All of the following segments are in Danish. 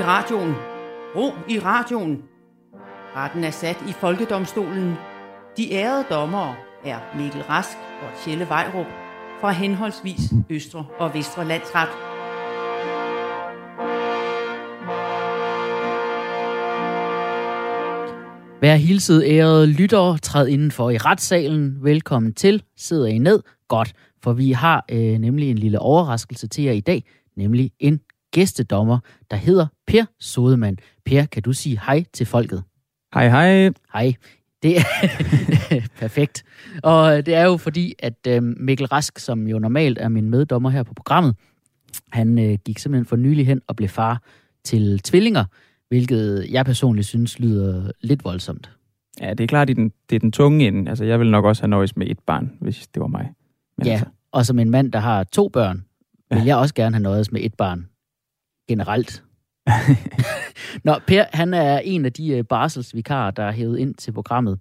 i radioen. Ro i radioen. Retten er sat i Folkedomstolen. De ærede dommere er Mikkel Rask og Tjelle Vejrup fra henholdsvis Østre og Vestre Landsret. Vær hilset ærede lyttere, træd indenfor i retssalen. Velkommen til. Sidder I ned? Godt, for vi har øh, nemlig en lille overraskelse til jer i dag, nemlig en gæstedommer, der hedder Per Sodemann. Per, kan du sige hej til folket? Hej, hej. Hej. Det er perfekt. Og det er jo fordi, at øh, Mikkel Rask, som jo normalt er min meddommer her på programmet, han øh, gik simpelthen for nylig hen og blev far til tvillinger, hvilket jeg personligt synes lyder lidt voldsomt. Ja, det er klart, det er den, det er den tunge ende. Altså, jeg vil nok også have nøjes med et barn, hvis det var mig. Men Ja, altså, og som en mand, der har to børn, vil jeg også gerne have nøjes med et barn. Generelt. Nå, Per, han er en af de øh, barselsvikarer, der er hævet ind til programmet,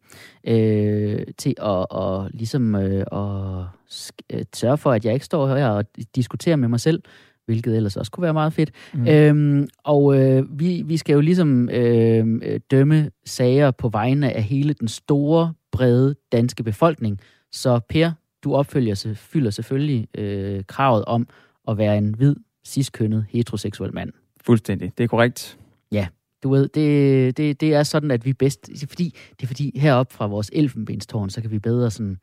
øh, til at, og ligesom, øh, at sk- øh, sørge for, at jeg ikke står her og diskuterer med mig selv, hvilket ellers også kunne være meget fedt. Mm. Øhm, og øh, vi, vi skal jo ligesom øh, dømme sager på vegne af hele den store, brede danske befolkning. Så Per, du opfølger, se- fylder selvfølgelig øh, kravet om at være en hvid, ciskønnet, heteroseksuel mand. Fuldstændig. Det er korrekt. Du ved, det, det, det er sådan, at vi bedst... Det er fordi, det er fordi heroppe fra vores elfenbenstårn, så kan vi bedre sådan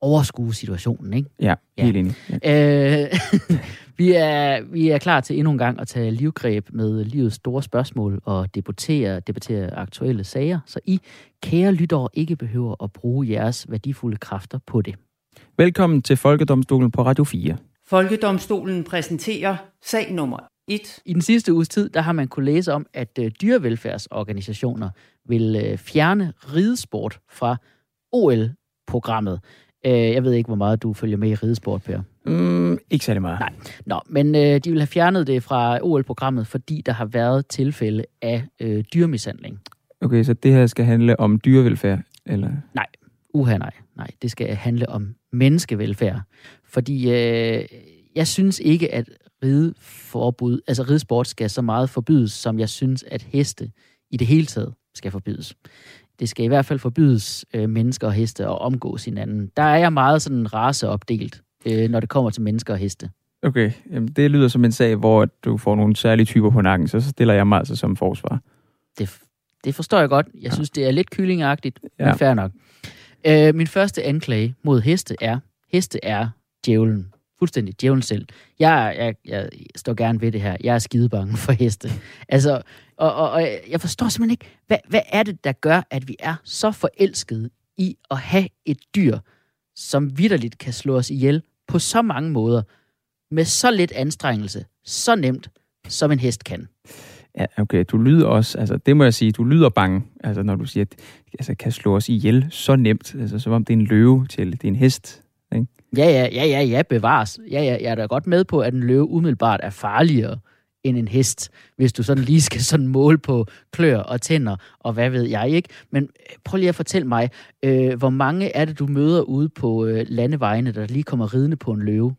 overskue situationen, ikke? Ja, Ja. helt enig. Ja. Øh, vi, er, vi er klar til endnu en gang at tage livgreb med livets store spørgsmål og debattere, debattere aktuelle sager, så I, kære lyttere, ikke behøver at bruge jeres værdifulde kræfter på det. Velkommen til Folkedomstolen på Radio 4. Folkedomstolen præsenterer sag nummer 1. I den sidste uges tid, der har man kunne læse om, at øh, dyrevelfærdsorganisationer vil øh, fjerne ridesport fra OL-programmet. Øh, jeg ved ikke, hvor meget du følger med i ridesport, Per. Mm, ikke særlig meget. Nej. Nå, men øh, de vil have fjernet det fra OL-programmet, fordi der har været tilfælde af øh, dyrmishandling. Okay, så det her skal handle om dyrevelfærd, eller? Uha, nej. Nej, det skal handle om menneskevelfærd. Fordi øh, jeg synes ikke, at rideforbud, altså ridesport skal så meget forbydes, som jeg synes, at heste i det hele taget skal forbydes. Det skal i hvert fald forbydes øh, mennesker og heste at omgås hinanden. Der er jeg meget sådan raceopdelt, øh, når det kommer til mennesker og heste. Okay, jamen, det lyder som en sag, hvor du får nogle særlige typer på nakken, så, stiller jeg mig altså som forsvar. Det, det forstår jeg godt. Jeg synes, det er lidt kyllingagtigt, ja. Ja. men fair nok. Øh, min første anklage mod heste er, heste er djævlen. Fuldstændig djævlen selv. Jeg, jeg, jeg står gerne ved det her. Jeg er skidebange for heste. Altså, og, og, og jeg forstår simpelthen ikke, hvad, hvad er det, der gør, at vi er så forelskede i at have et dyr, som vidderligt kan slå os ihjel på så mange måder, med så lidt anstrengelse, så nemt, som en hest kan. Ja, okay, du lyder også, altså det må jeg sige, du lyder bange, altså når du siger, at altså, kan slå os ihjel så nemt, altså som om det er en løve til, det er en hest. Ja, ja, ja, ja, ja, bevares. Ja, ja, jeg er da godt med på, at en løve umiddelbart er farligere end en hest, hvis du sådan lige skal sådan måle på klør og tænder, og hvad ved jeg ikke. Men øh, prøv lige at fortælle mig, øh, hvor mange er det, du møder ude på øh, landevejene, der lige kommer ridende på en løve?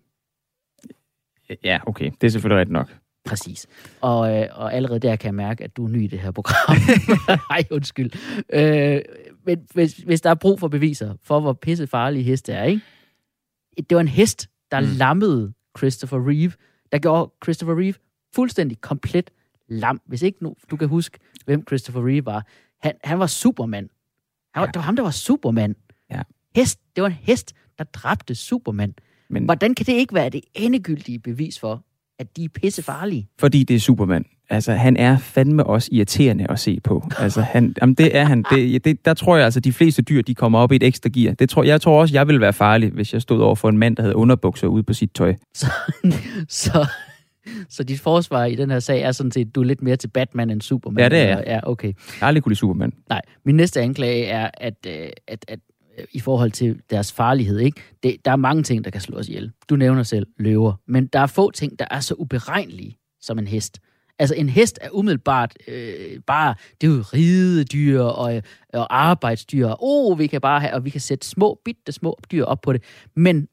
Ja, okay, det er selvfølgelig rigtigt nok. Præcis. Og, øh, og allerede der kan jeg mærke, at du er ny i det her program. Nej, undskyld. Øh, men hvis, hvis der er brug for beviser for, hvor pisse farlige heste er, ikke? Det var en hest, der mm. Mm. lammede Christopher Reeve. Der gjorde Christopher Reeve fuldstændig komplet lam. Hvis ikke nu, du kan huske, hvem Christopher Reeve var. Han, han var Superman. Han var, Ja. Det var ham, der var Superman. Ja. Hest, det var en hest, der dræbte Superman. Men Hvordan kan det ikke være det endegyldige bevis for, at de er pisse farlige? fordi det er Superman. Altså, han er fandme også irriterende at se på. Altså, han, jamen, det er han. Det, det, der tror jeg altså, de fleste dyr, de kommer op i et ekstra gear. Det tror, jeg tror også, jeg ville være farlig, hvis jeg stod over for en mand, der havde underbukser ude på sit tøj. Så, så, så dit forsvar i den her sag er sådan set, at du er lidt mere til Batman end Superman? Ja, det er jeg. Ja, okay. Jeg har aldrig kunne lide Superman. Nej, min næste anklage er, at, øh, at, at øh, i forhold til deres farlighed, ikke? Det, der er mange ting, der kan slå os ihjel. Du nævner selv løver, men der er få ting, der er så uberegnelige som en hest. Altså en hest er umiddelbart øh, bare, det er jo ridedyr og, og arbejdsdyr. Åh, oh, vi kan bare have, og vi kan sætte små, bitte små dyr op på det. Men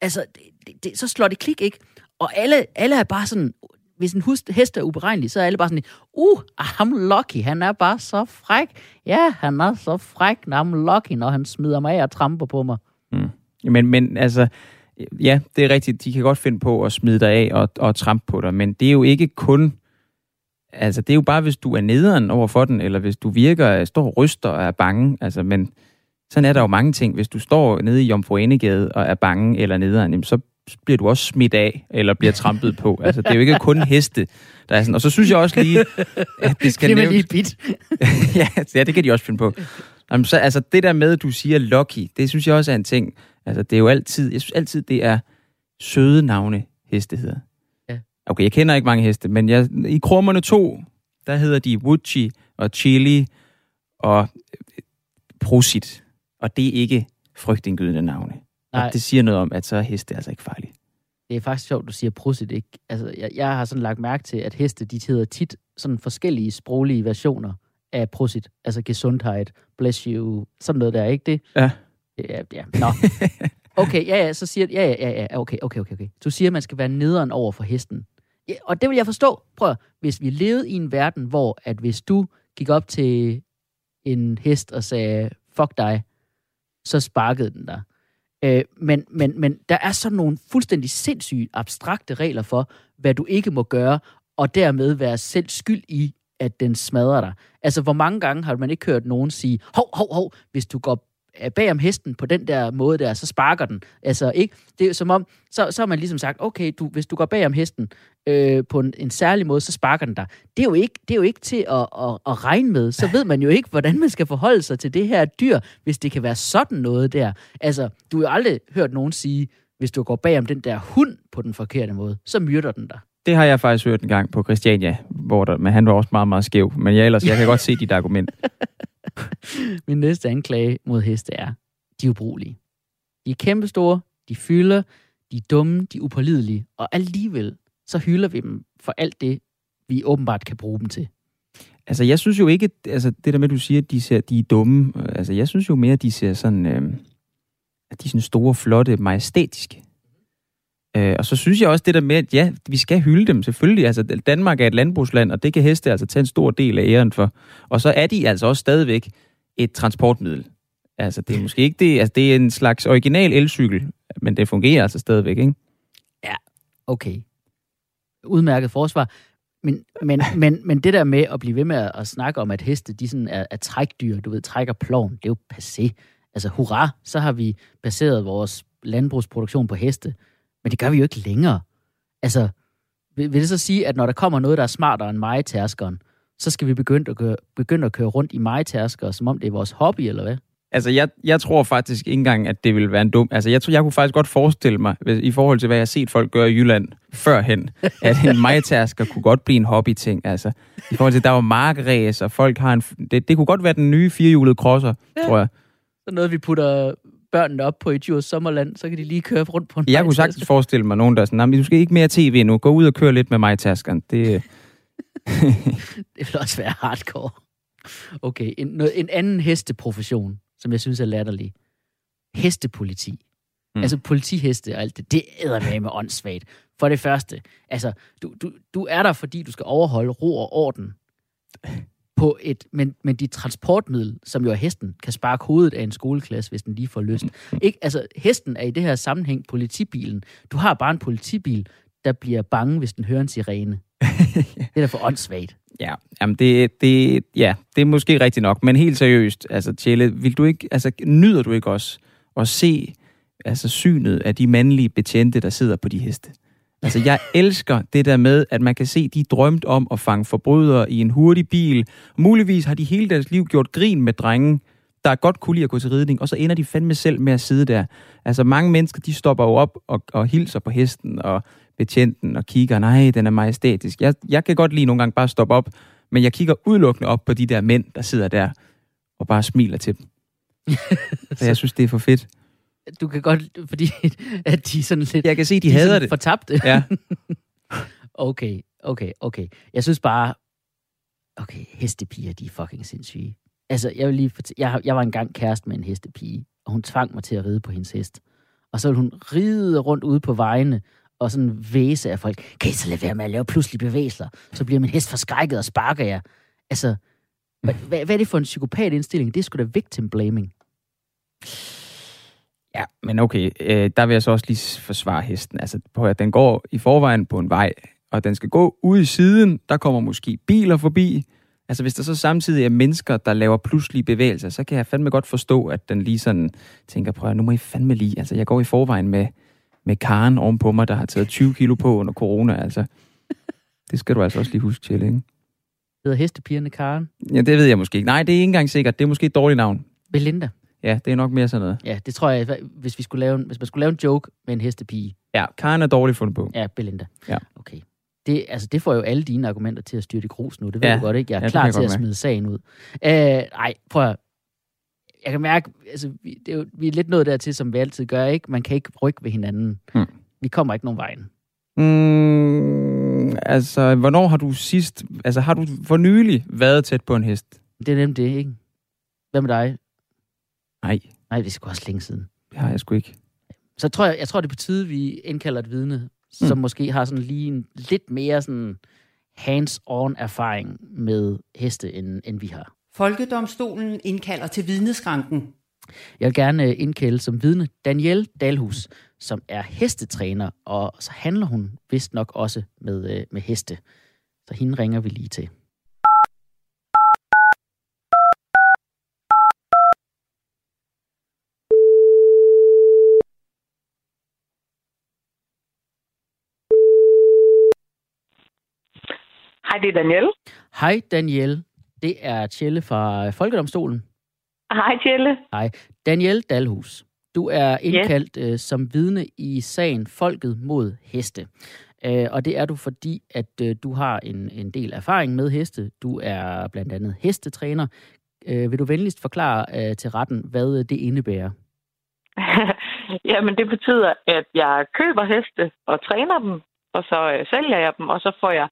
altså, det, det, så slår det klik, ikke? Og alle, alle er bare sådan, hvis en hus, hest er uberegnelig, så er alle bare sådan, uh, I'm lucky, han er bare så fræk. Ja, han er så fræk, I'm lucky, når han smider mig af og tramper på mig. Mm. Men, men altså, ja, det er rigtigt, de kan godt finde på at smide dig af og, og trampe på dig, men det er jo ikke kun, altså det er jo bare, hvis du er nederen over for den, eller hvis du virker, står og ryster og er bange, altså, men sådan er der jo mange ting. Hvis du står nede i Jomfru Enegade og er bange eller nederen, jamen, så bliver du også smidt af, eller bliver trampet på. Altså, det er jo ikke kun heste, der er sådan. Og så synes jeg også lige, at det skal nævnes... lige bit. ja, ja, det kan de også finde på. Jamen, så, altså, det der med, at du siger Lucky, det synes jeg også er en ting. Altså, det er jo altid, jeg synes altid, det er søde navne, heste hedder. Okay, jeg kender ikke mange heste, men jeg, i Krummerne 2, der hedder de Wuchi og Chili og øh, Prosit. Og det er ikke frygtindgydende navne. Nej. Og det siger noget om, at så er heste altså ikke farlige. Det er faktisk sjovt, du siger prosit, ikke? Altså, jeg, jeg har sådan lagt mærke til, at heste, de hedder tit sådan forskellige sproglige versioner af prosit. Altså gesundheit, bless you, sådan noget der, ikke det? Ja. Ja, ja. Nå. Okay, ja, ja, så siger ja, ja, ja, ja, okay, okay, okay, okay. Du siger, at man skal være nederen over for hesten. Ja, og det vil jeg forstå. Prøv, hvis vi levede i en verden, hvor at hvis du gik op til en hest og sagde, fuck dig, så sparkede den dig. Øh, men, men, men der er sådan nogle fuldstændig sindssygt abstrakte regler for, hvad du ikke må gøre, og dermed være selv skyld i, at den smadrer dig. Altså, hvor mange gange har man ikke hørt nogen sige, hov, hov, hov, hvis du går er bag om hesten på den der måde der, så sparker den. Altså, ikke? Det er som om, så, så har man ligesom sagt, okay, du, hvis du går bag om hesten øh, på en, en særlig måde, så sparker den dig. Det er jo ikke, det er jo ikke til at, at, at regne med. Så ved man jo ikke, hvordan man skal forholde sig til det her dyr, hvis det kan være sådan noget der. Altså, du har jo aldrig hørt nogen sige, hvis du går bag om den der hund på den forkerte måde, så myrder den dig. Det har jeg faktisk hørt en gang på Christiania, hvor der, men han var også meget, meget skæv. Men jeg, ellers, jeg kan godt se dit argument. Min næste anklage mod heste er, de er ubrugelige. De er kæmpestore, de fylder, de er dumme, de er upålidelige, og alligevel så hylder vi dem for alt det, vi åbenbart kan bruge dem til. Altså, jeg synes jo ikke, altså det der med, at du siger, at de, ser, de er dumme. øh, Altså, jeg synes jo mere, at de ser sådan, øh, at de er sådan store, flotte, majestætiske. Øh, og så synes jeg også det der med, at ja, vi skal hylde dem selvfølgelig. Altså, Danmark er et landbrugsland, og det kan heste altså tage en stor del af æren for. Og så er de altså også stadigvæk et transportmiddel. Altså, det er måske ikke det, altså det er en slags original elcykel, men det fungerer altså stadigvæk, ikke? Okay. Udmærket forsvar. Men, men, men, men det der med at blive ved med at, at snakke om, at heste de sådan er, er trækdyr, du ved, trækker ploven, det er jo passé. Altså, hurra, så har vi baseret vores landbrugsproduktion på heste. Men det gør vi jo ikke længere. Altså, vil, vil det så sige, at når der kommer noget, der er smartere end majtærskeren, så skal vi begynde at køre, begynde at køre rundt i majtærskere, som om det er vores hobby, eller hvad? Altså, jeg, jeg tror faktisk ikke engang, at det ville være en dum... Altså, jeg tror, jeg kunne faktisk godt forestille mig, i forhold til, hvad jeg har set folk gøre i Jylland førhen, at en majtærsker kunne godt blive en hobbyting. Altså, i forhold til, der var markræs, og folk har en... Det, det kunne godt være den nye firehjulede crosser, ja. tror jeg. Så noget, vi putter børnene op på i Djurs Sommerland, så kan de lige køre rundt på en Jeg kunne sagtens forestille mig nogen, der er sådan, "Nå, men du skal ikke mere tv nu. Gå ud og køre lidt med majtærskeren. Det, Det vil også være hardcore. Okay, en, noget, en anden hesteprofession, som jeg synes er latterlig. Hestepoliti. Mm. Altså politiheste og alt det, det æder med med åndssvagt. For det første, altså, du, du, du er der, fordi du skal overholde ro og orden på et, men, men dit transportmiddel, som jo er hesten, kan sparke hovedet af en skoleklasse, hvis den lige får lyst. Ikke? Altså, hesten er i det her sammenhæng politibilen. Du har bare en politibil, der bliver bange, hvis den hører en sirene. det er da for åndssvagt. Ja, jamen det, det, ja, det er måske rigtigt nok, men helt seriøst, altså Tjelle, vil du ikke, altså nyder du ikke også at se altså synet af de mandlige betjente, der sidder på de heste? Altså jeg elsker det der med, at man kan se, de drømt om at fange forbrydere i en hurtig bil. Muligvis har de hele deres liv gjort grin med drenge, der godt kunne lide at gå til ridning, og så ender de fandme selv med at sidde der. Altså mange mennesker, de stopper jo op og, og hilser på hesten og betjenten og kigger, nej, den er majestætisk. Jeg, jeg kan godt lide nogle gange bare stoppe op, men jeg kigger udelukkende op på de der mænd, der sidder der og bare smiler til dem. Så jeg synes, det er for fedt. Du kan godt, fordi at de sådan lidt... Jeg kan se, de, de er hader det. Fortabte. Ja. Okay, okay, okay. Jeg synes bare... Okay, hestepiger, de er fucking sindssyge. Altså, jeg vil lige fortælle... Jeg, jeg var engang kæreste med en hestepige, og hun tvang mig til at ride på hendes hest. Og så ville hun ride rundt ude på vejene, og sådan væse af folk. Kan I så lade være med at lave pludselige bevægelser? Så bliver min hest forskrækket og sparker jer. Altså, hvad, hvad, er det for en psykopatindstilling? Det er sgu da victim blaming. Ja, men okay, øh, der vil jeg så også lige forsvare hesten. Altså, på at den går i forvejen på en vej, og den skal gå ud i siden, der kommer måske biler forbi. Altså, hvis der så samtidig er mennesker, der laver pludselige bevægelser, så kan jeg fandme godt forstå, at den lige sådan tænker, prøv at nu må I fandme lige. Altså, jeg går i forvejen med, med Karen ovenpå mig, der har taget 20 kilo på under corona, altså. Det skal du altså også lige huske til, ikke? Hedder hestepigerne Karen? Ja, det ved jeg måske ikke. Nej, det er ikke engang sikkert. Det er måske et dårligt navn. Belinda. Ja, det er nok mere sådan noget. Ja, det tror jeg, hvis, vi skulle lave en, hvis man skulle lave en joke med en hestepige. Ja, Karen er dårligt fundet på. Ja, Belinda. Ja. Okay. Det, altså, det får jo alle dine argumenter til at styre det grus nu. Det ved Ja. du godt, ikke? Jeg er Ja, klar jeg til at mærke. smide sagen ud. Øh, nej, prøv at, Jeg kan mærke, altså, vi, det er jo, vi er lidt nået dertil, som vi altid gør, ikke? Man kan ikke rykke ved hinanden. Hmm. Vi kommer ikke nogen vejen. Mm, altså, hvornår har du sidst... Altså, har du for nylig været tæt på en hest? Det er nemt det, ikke? Hvad med dig? Nej, Nej, det er sgu også længe siden. det har jeg sgu ikke. Så tror jeg, jeg tror, det er på tide, vi indkalder et vidne, som måske har sådan lige en lidt mere sådan hands-on erfaring med heste, end, end vi har. Folkedomstolen indkalder til vidneskranken. Jeg vil gerne øh, indkalde som vidne Danielle Dalhus, som er hestetræner, og så handler hun vist nok også med, øh, med heste. Så hende ringer vi lige til. Hej, det er Danielle. Hej Danielle, det er Tjelle fra øh, Folkedomstolen. Hej, Tjelle. Danielle Dalhus, du er indkaldt yes. øh, som vidne i sagen Folket mod heste. Øh, og det er du, fordi at øh, du har en, en del erfaring med heste. Du er blandt andet hestetræner. Øh, vil du venligst forklare øh, til retten, hvad øh, det indebærer? Jamen, det betyder, at jeg køber heste og træner dem, og så øh, sælger jeg dem, og så får jeg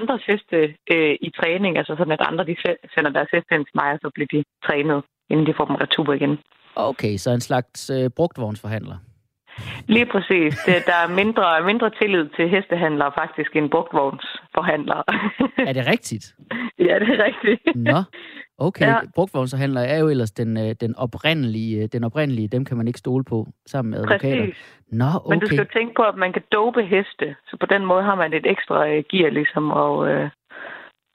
andres heste øh, i træning, altså sådan, at andre de sender deres heste ind til mig, og så bliver de trænet, inden de får dem retur igen. Okay, så en slags øh, brugtvognsforhandler. Lige præcis. Det, der er mindre, mindre tillid til hestehandlere faktisk end brugtvognsforhandlere. Er det rigtigt? ja, det er rigtigt. Nå, okay. Ja. Ja. Brugtvognsforhandler er jo ellers den, øh, den, oprindelige, øh, den oprindelige, dem kan man ikke stole på sammen med advokater. Præcis. Nå, Men du okay. skal tænke på, at man kan dope heste, så på den måde har man et ekstra øh, gear ligesom øh,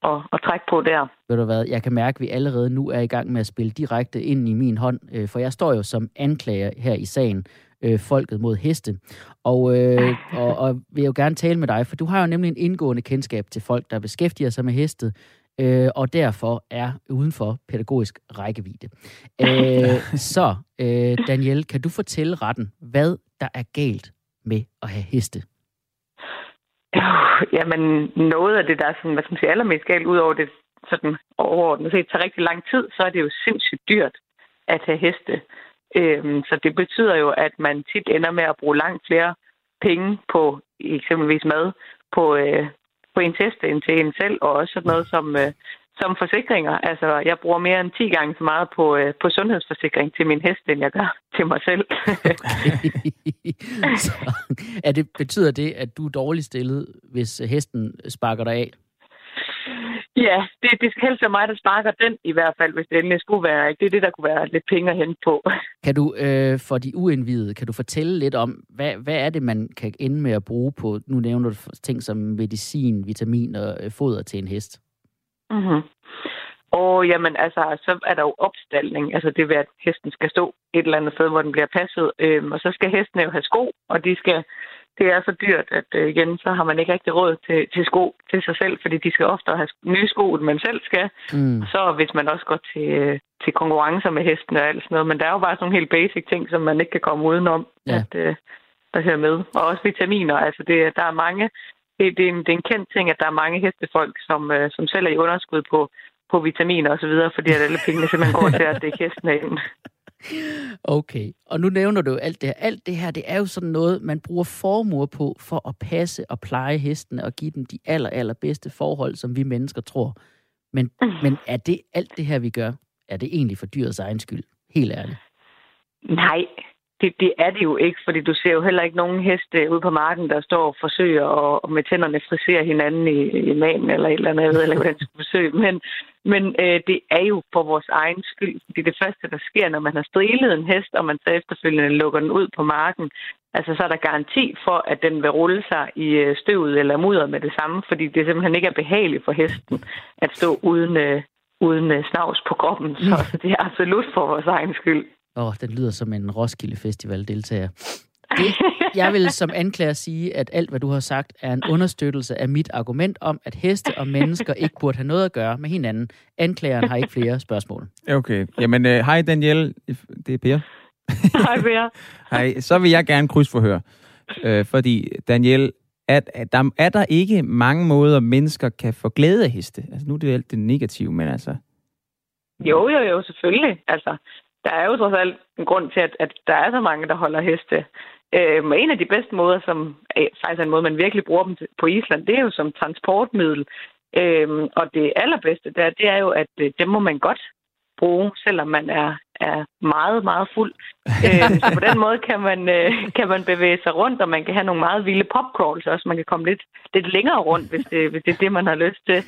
at, at trække på der. Ved du hvad, jeg kan mærke, at vi allerede nu er i gang med at spille direkte ind i min hånd, for jeg står jo som anklager her i sagen, øh, Folket mod heste. Og, øh, og, og vil jo gerne tale med dig, for du har jo nemlig en indgående kendskab til folk, der beskæftiger sig med heste, øh, og derfor er uden for pædagogisk rækkevidde. Øh, så, øh, Daniel, kan du fortælle retten, hvad der er galt med at have heste? Jamen, noget af det, der er sådan, hvad skal man sige, allermest galt, ud over det sådan overordnet set, tager rigtig lang tid, så er det jo sindssygt dyrt at have heste. Øhm, så det betyder jo, at man tit ender med at bruge langt flere penge på eksempelvis mad på, øh, på en test end til en selv, og også sådan noget som, øh, som forsikringer. Altså, jeg bruger mere end 10 gange så meget på, øh, på sundhedsforsikring til min hest, end jeg gør til mig selv. så, er det, betyder det, at du er dårligt stillet, hvis hesten sparker dig af? Ja, det, det skal helst være mig, der sparker den i hvert fald, hvis det endelig skulle være. Ikke? Det er det, der kunne være lidt penge at hente på. Kan du, øh, for de uindvidede, kan du fortælle lidt om, hvad, hvad er det, man kan ende med at bruge på, nu nævner du ting som medicin, vitamin og øh, foder til en hest? Mm-hmm. Og jamen, altså, så er der jo opstalling. Altså, det vil, at hesten skal stå et eller andet sted, hvor den bliver passet. Øhm, og så skal hesten jo have sko, og de skal, det er så dyrt, at øh, igen, så har man ikke rigtig råd til, til sko til sig selv, fordi de skal ofte have nye sko, end man selv skal. Mm. Så hvis man også går til, øh, til konkurrencer med hesten og alt sådan noget. Men der er jo bare sådan nogle helt basic ting, som man ikke kan komme udenom, Ja. at, øh, der hører med. Og også vitaminer. Altså, det, der er mange... Det, det, er en, det er en kendt ting, at der er mange hestefolk, som, øh, som selv er i underskud på, på vitaminer og så videre, fordi at alle pengene simpelthen går til at dække hesten af. Okay, og nu nævner du jo alt det her. Alt det her, det er jo sådan noget, man bruger formuer på for at passe og pleje hestene og give dem de aller, allerbedste forhold, som vi mennesker tror. Men, men er det alt det her, vi gør, er det egentlig for dyrets egen skyld? Helt ærligt. Nej, det, det er det jo ikke, fordi du ser jo heller ikke nogen heste ude på marken, der står og forsøger at, og med tænderne frisere hinanden i, i magen eller et eller andet, jeg ved ikke, hvordan skal forsøge. Men, men øh, det er jo for vores egen skyld, fordi det første, der sker, når man har strilet en hest, og man så efterfølgende lukker den ud på marken, altså så er der garanti for, at den vil rulle sig i øh, støvet eller mudder med det samme, fordi det simpelthen ikke er behageligt for hesten at stå uden, øh, uden øh, snavs på kroppen. Så, så det er absolut for vores egen skyld. Åh, oh, den lyder som en Roskilde Festival-deltager. Det, jeg vil som anklager sige, at alt, hvad du har sagt, er en understøttelse af mit argument om, at heste og mennesker ikke burde have noget at gøre med hinanden. Anklageren har ikke flere spørgsmål. Okay. Jamen, øh, hej Danielle. Det er Per. Hej, Per. Hej. Så vil jeg gerne krydsforhøre. Øh, fordi, Danielle, at, at der, er der ikke mange måder, mennesker kan få glæde af heste? Altså, nu er det alt det negative, men altså... Jo, jo, jo, selvfølgelig. Altså, der er jo trods alt en grund til, at, at der er så mange, der holder heste. Øhm, en af de bedste måder, som er faktisk er en måde, man virkelig bruger dem på Island, det er jo som transportmiddel. Øhm, og det allerbedste der, det er jo, at øh, dem må man godt bruge, selvom man er, er meget, meget fuld. øh, så på den måde kan man, øh, kan man bevæge sig rundt, og man kan have nogle meget vilde popcrawls også. Man kan komme lidt, lidt længere rundt, hvis det, hvis det er det, man har lyst til.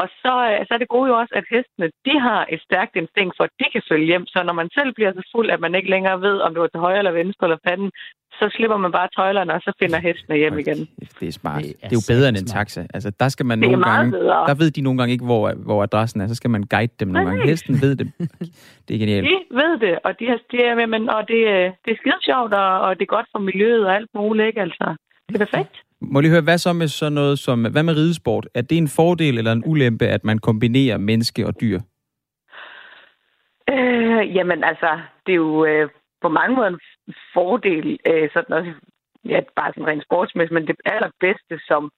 Og så, øh, så er det gode jo også, at hestene de har et stærkt instinkt for, at de kan følge hjem. Så når man selv bliver så fuld, at man ikke længere ved, om det var til højre eller venstre eller fanden, så slipper man bare tøjlerne, og så finder hestene hjem igen. Det er smart. Det er det er jo bedre end en taxa. Altså, der skal man Det er nogle meget gange... bedre. Der ved de nogle gange ikke, hvor, hvor adressen er. Så skal man guide dem nogle gange. Hesten ved det. Det er genialt. De ved det, og de, har, de er med, men, og det, øh, det er skide sjovt, og, og det er godt for miljøet og alt muligt, ikke? Altså, det er perfekt. Må lige høre, hvad så med sådan noget som... Hvad med ridesport? Er det en fordel eller en ulempe, at man kombinerer menneske og dyr? Øh, jamen altså, det er jo øh, på mange måder en fordel, øh, sådan også, ja, bare sådan rent sportsmæssigt, men det allerbedste som,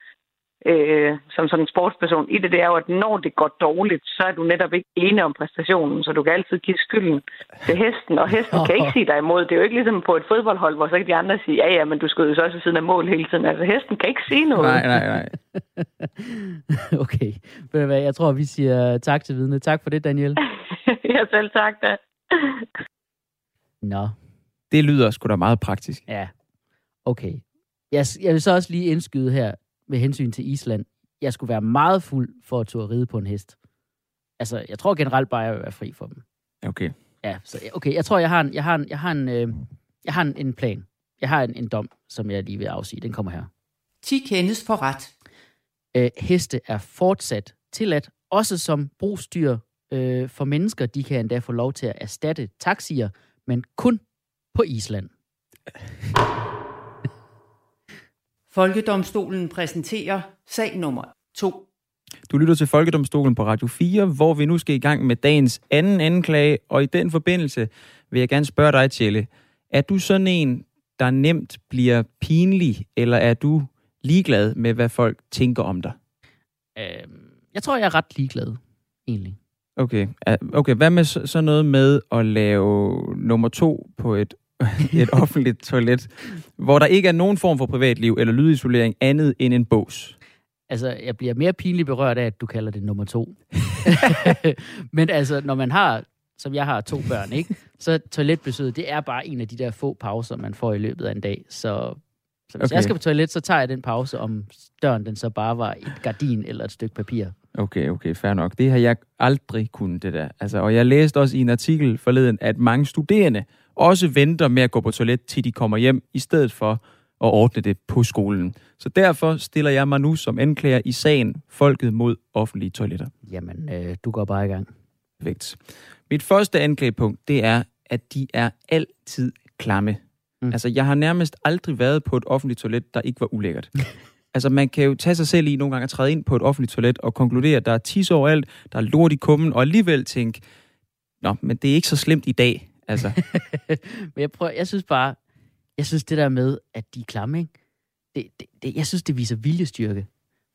øh, som sådan en sportsperson i det, det er jo, at når det går dårligt, så er du netop ikke enig om præstationen, så du kan altid give skylden til hesten, og hesten kan ikke sige dig imod. Det er jo ikke ligesom på et fodboldhold, hvor så kan de andre sige, ja ja, men du skød jo så også ved siden af mål hele tiden. Altså hesten kan ikke sige noget. Nej, nej, nej. okay. Jeg tror, vi siger tak til vidne. Tak for det, Daniel. jeg selv tak da. Nå, Det lyder sgu da meget praktisk. ja. Okay. Jeg, jeg vil så også lige indskyde her med hensyn til Island. Jeg skulle være meget fuld for at turde ride på en hest. Altså, jeg tror generelt bare, jeg vil være fri for dem. Okay. Ja, så okay, jeg tror, jeg har en, jeg har en, jeg har en, øh, jeg har en, en plan. Jeg har en, en dom, som jeg lige vil afsige. Den kommer her. 10 kendes for ret. Øh, heste er fortsat tilladt, også som brugsdyr øh, for mennesker. De kan endda få lov til at erstatte taxier, men kun på Island. Folkedomstolen præsenterer sag nummer 2. Du lytter til Folkedomstolen på Radio 4, hvor vi nu skal i gang med dagens anden anklage, og i den forbindelse vil jeg gerne spørge dig, Tjelle. Er du sådan en, der nemt bliver pinlig, eller er du ligeglad med, hvad folk tænker om dig? Øh, jeg tror, jeg er ret ligeglad, egentlig. Okay, okay. hvad med så, så noget med at lave nummer to på et, et offentligt toilet, hvor der ikke er nogen form for privatliv eller lydisolering andet end en bås? Altså, jeg bliver mere pinligt berørt af, at du kalder det nummer to. Men altså, når man har, som jeg har, to børn, ikke? så toiletbesøget, det er bare en af de der få pauser, man får i løbet af en dag. Så, så hvis Okay. jeg skal på toilet, så tager jeg den pause, om døren den så bare var et gardin eller et stykke papir. Okay, okay, fair nok. Det har jeg aldrig kunnet, det der. Altså, og jeg læste også i en artikel forleden, at mange studerende også venter med at gå på toilet, til de kommer hjem, i stedet for at ordne det på skolen. Så derfor stiller jeg mig nu som anklager i sagen Folket mod offentlige toiletter. Jamen, øh, du går bare i gang. Perfekt. Mit første anklagepunkt, det er, at de er altid klamme. Mm. Altså, jeg har nærmest aldrig været på et offentligt toilet, der ikke var ulækkert. altså, man kan jo tage sig selv i nogle gange at træde ind på et offentligt toilet og konkludere, at der er tis overalt, der er lort i kummen, og alligevel tænke, nå, men det er ikke så slemt i dag. Altså, Men jeg, prøver, jeg synes bare, jeg synes det der med, at de er klamme, ikke? Det, det, det, jeg synes, det viser viljestyrke.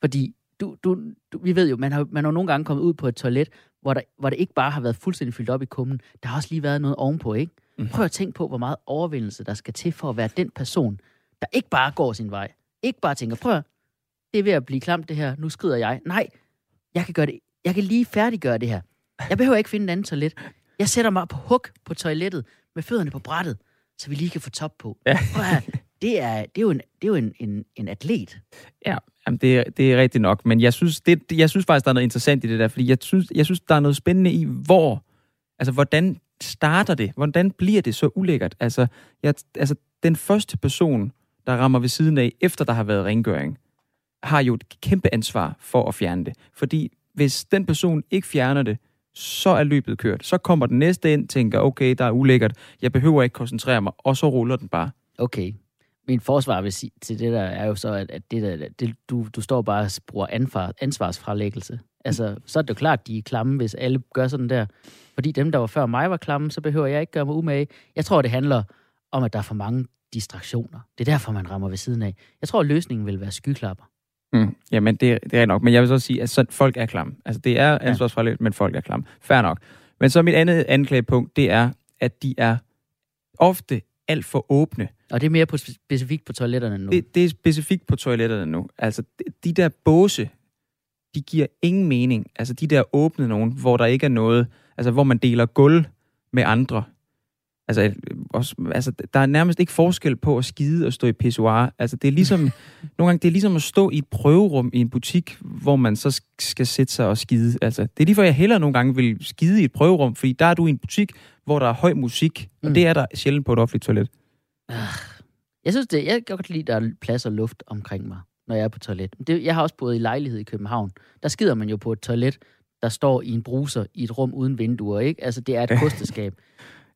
Fordi du, du, du, vi ved jo, man har, man har nogle gange kommet ud på et toilet, hvor, der, hvor det ikke bare har været fuldstændig fyldt op i kummen. Der har også lige været noget ovenpå, ikke? Mhm. Prøv at tænke på, hvor meget overvindelse der skal til for at være den person, der ikke bare går sin vej. Ikke bare tænker, prøv det er ved at blive klamt det her, nu skrider jeg. Nej, jeg kan gøre det. Jeg kan lige færdiggøre det her. Jeg behøver ikke finde en anden toilet. Jeg sætter mig på huk på toilettet med fødderne på brættet. så vi lige kan få top på. Ja. Prøv det er, det er jo, en, det er jo en, en, en atlet. Ja, jamen det, er, det er rigtigt nok, men jeg synes, det, jeg synes faktisk, der er noget interessant i det der, fordi jeg synes, jeg synes, der er noget spændende i, hvor, altså hvordan starter det? Hvordan bliver det så ulækkert? Altså, jeg, altså den første person, der rammer ved siden af, efter der har været rengøring, har jo et kæmpe ansvar for at fjerne det. Fordi hvis den person ikke fjerner det, så er løbet kørt. Så kommer den næste ind, tænker, okay, der er ulækkert, jeg behøver ikke koncentrere mig, og så ruller den bare. Okay. Min forsvar vil sige, til det der er jo så, at, at det der, det, du, du står bare og bruger ansvar, ansvarsfralæggelse. Altså, så er det jo klart, at de er klamme, hvis alle gør sådan der. Fordi dem, der var før mig, var klamme, så behøver jeg ikke gøre mig umage. Jeg tror, det handler om, at der er for mange distraktioner. Det er derfor, man rammer ved siden af. Jeg tror, at løsningen vil være skyklapper. Mm. Jamen, det, det er nok. Men jeg vil så sige, at så, folk er klamme. Altså, det er ansvarsfralægt, men folk er klamme. Fair nok. Men så mit andet anklagepunkt, det er, at de er ofte alt for åbne. Og det er mere på, specifikt på toiletterne nu. Det, det er specifikt på toiletterne nu. Altså, de, de der båse, de giver ingen mening. Altså, de der åbne nogen, hvor der ikke er noget, altså, hvor man deler gulv med andre. Altså, også, altså, der er nærmest ikke forskel på at skide og stå i pissoir. Altså, det er ligesom, nogle gange, det er ligesom at stå i et prøverum i en butik, hvor man så skal sætte sig og skide. Altså, det er lige for, jeg hellere nogle gange vil skide i et prøverum, fordi der er du i en butik, hvor der er høj musik, mm. og det er der sjældent på et offentligt toilet. Jeg synes, det, jeg kan godt lide, at der er plads og luft omkring mig, når jeg er på toilet. Det, jeg har også boet i lejlighed i København. Der skider man jo på et toilet, der står i en bruser i et rum uden vinduer, ikke? Altså, det er et kosteskab.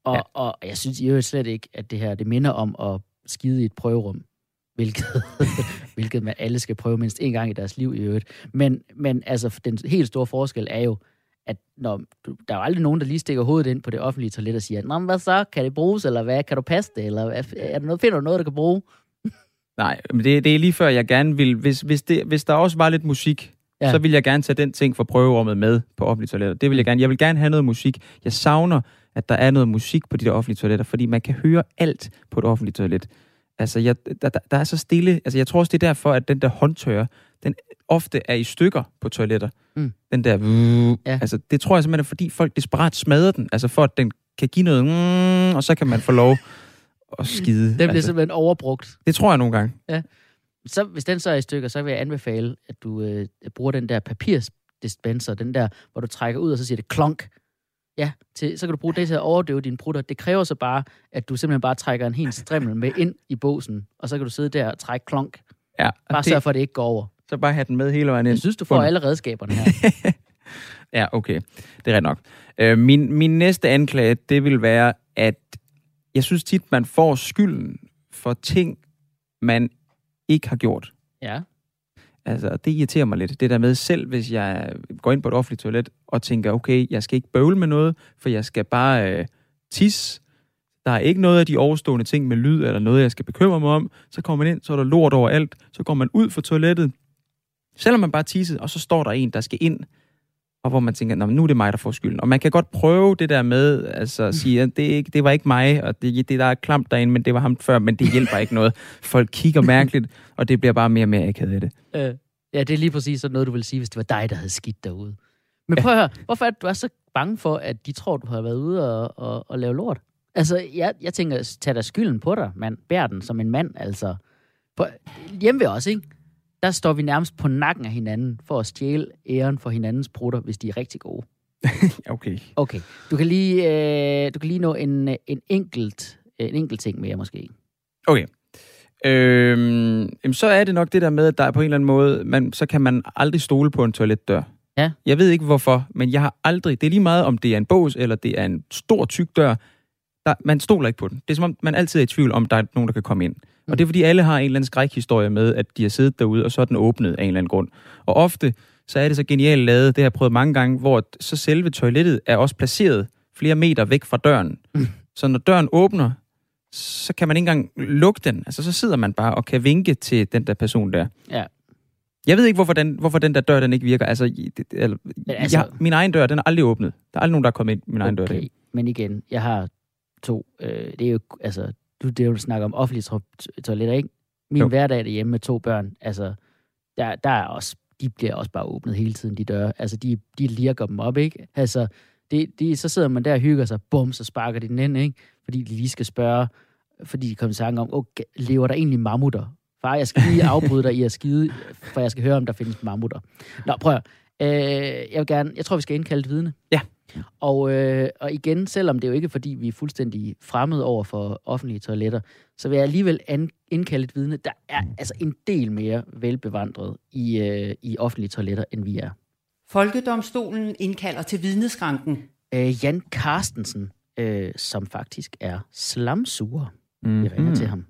Og, ja. og jeg synes jo slet ikke, at det her, det minder om at skide i et prøverum. Hvilket, hvilket man alle skal prøve mindst en gang i deres liv i øvrigt. Men, men altså, den helt store forskel er jo, at når, der er jo aldrig nogen, der lige stikker hovedet ind på det offentlige toilet og siger, Nå, hvad så? Kan det bruges, eller hvad? Kan du passe det? Eller hvad? Er der noget, finder du noget, der kan bruge? Nej, men det, det er lige før, jeg gerne vil... Hvis, hvis, det, hvis der også var lidt musik, ja. så vil jeg gerne tage den ting fra prøverummet med på offentlige toiletter. Det vil jeg gerne. Jeg vil gerne have noget musik. Jeg savner, at der er noget musik på de der offentlige toiletter, fordi man kan høre alt på et offentligt toilet. Altså, jeg, der, der er så stille. Altså, jeg tror også, det er derfor, at den der håndtør, den ofte er i stykker på toiletter. Mm. Den der... Ja. Altså, det tror jeg simpelthen er, fordi folk desperat smadrer den. Altså, for at den kan give noget... Mm, og så kan man få lov at skide. Den bliver altså, simpelthen overbrugt. Det tror jeg nogle gange. Ja. Så, hvis den så er i stykker, så vil jeg anbefale, at du øh, bruger den der papirsdispenser, den der, hvor du trækker ud, og så siger det klonk. Ja, til, så kan du bruge det til at overdøve dine prutter. Det kræver så bare, at du simpelthen bare trækker en helt strimmel med ind i båsen, og så kan du sidde der og trække klonk. Ja, bare det, sørg for, at det ikke går over. Så bare have den med hele vejen ind. Jeg synes, du får alle redskaberne her. ja, okay. Det er ret nok. Øh, min, min næste anklage, det vil være, at jeg synes tit, man får skylden for ting, man ikke har gjort. Ja. Altså, det irriterer mig lidt. Det der med selv, hvis jeg går ind på et offentligt toilet og tænker, okay, jeg skal ikke bøvle med noget, for jeg skal bare øh, tisse. Der er ikke noget af de overstående ting med lyd, eller noget, jeg skal bekymre mig om. Så kommer man ind, så er der lort over alt. Så går man ud fra toilettet, selvom man bare tisset, og så står der en, der skal ind, og hvor man tænker, nu er det mig, der får skylden. Og man kan godt prøve det der med, altså at sige, at det, ikke, det var ikke mig, og det, det der er klamt derinde, men det var ham før, men det hjælper ikke noget. Folk kigger mærkeligt, og det bliver bare mere og mere akavet af det. Øh, ja, det er lige præcis sådan noget, du vil sige, hvis det var dig, der havde skidt derude. Men prøv at høre, hvorfor er du er så bange for, at de tror, du har været ude og, og, og lave lort? Altså, jeg, jeg tænker, tag dig skylden på dig, mand. Bær den som en mand, altså. På, hjemme ved os, ikke? Der står vi nærmest på nakken af hinanden for at stjæle æren for hinandens brutter, hvis de er rigtig gode. okay. Okay. Du kan lige, øh, du kan lige nå en, en, enkelt, en enkelt ting mere, måske. Okay. Øhm, så er det nok det der med, at der er på en eller anden måde, man, så kan man aldrig stole på en toiletdør. Ja. Jeg ved ikke hvorfor, men jeg har aldrig, det er lige meget om det er en bås, eller det er en stor tyk dør, der, man stoler ikke på den. Det er som om, man altid er i tvivl om, der er nogen, der kan komme ind. Mm. Og det er fordi, alle har en eller anden skrækhistorie med, at de har siddet derude, og så er den åbnet af en eller anden grund. Og ofte, så er det så genialt lavet, det har jeg prøvet mange gange, hvor så selve toilettet er også placeret flere meter væk fra døren. Mm. Så når døren åbner, så kan man ikke engang lukke den. Altså, så sidder man bare og kan vinke til den der person der. Ja. Jeg ved ikke, hvorfor den, hvorfor den der dør, den ikke virker. Altså, det, eller, altså jeg, min egen dør, den er aldrig åbnet. Der er aldrig nogen, der er kommet ind min egen okay. dør. Der. Men igen, jeg har to. Øh, det er jo, altså, du, det er jo, du snakker om offentlige to- toiletter, ikke? Min jo. hverdag derhjemme med to børn, altså, der, der er også, de bliver også bare åbnet hele tiden, de døre. Altså, de, de lirker dem op, ikke? Altså, de, de, så sidder man der og hygger sig, bum, så sparker de den ind, ikke? Fordi de lige skal spørge, fordi de kom i tanke om, okay, lever der egentlig mammutter? Far, jeg skal lige afbryde dig i at skide, for jeg skal høre, om der findes mammutter. Nå, prøv at, øh, jeg vil gerne, jeg tror, vi skal indkalde et vidne. Ja. Og, øh, og igen, selvom det jo ikke er, fordi vi er fuldstændig fremmede over for offentlige toiletter, så vil jeg alligevel an, indkalde et vidne, der er altså en del mere velbevandret i, øh, i offentlige toiletter, end vi er. Folkedomstolen indkalder til vidneskranken. Øh, Jan Carstensen, øh, som faktisk er slamsuger. Mm. Vi ringer til ham.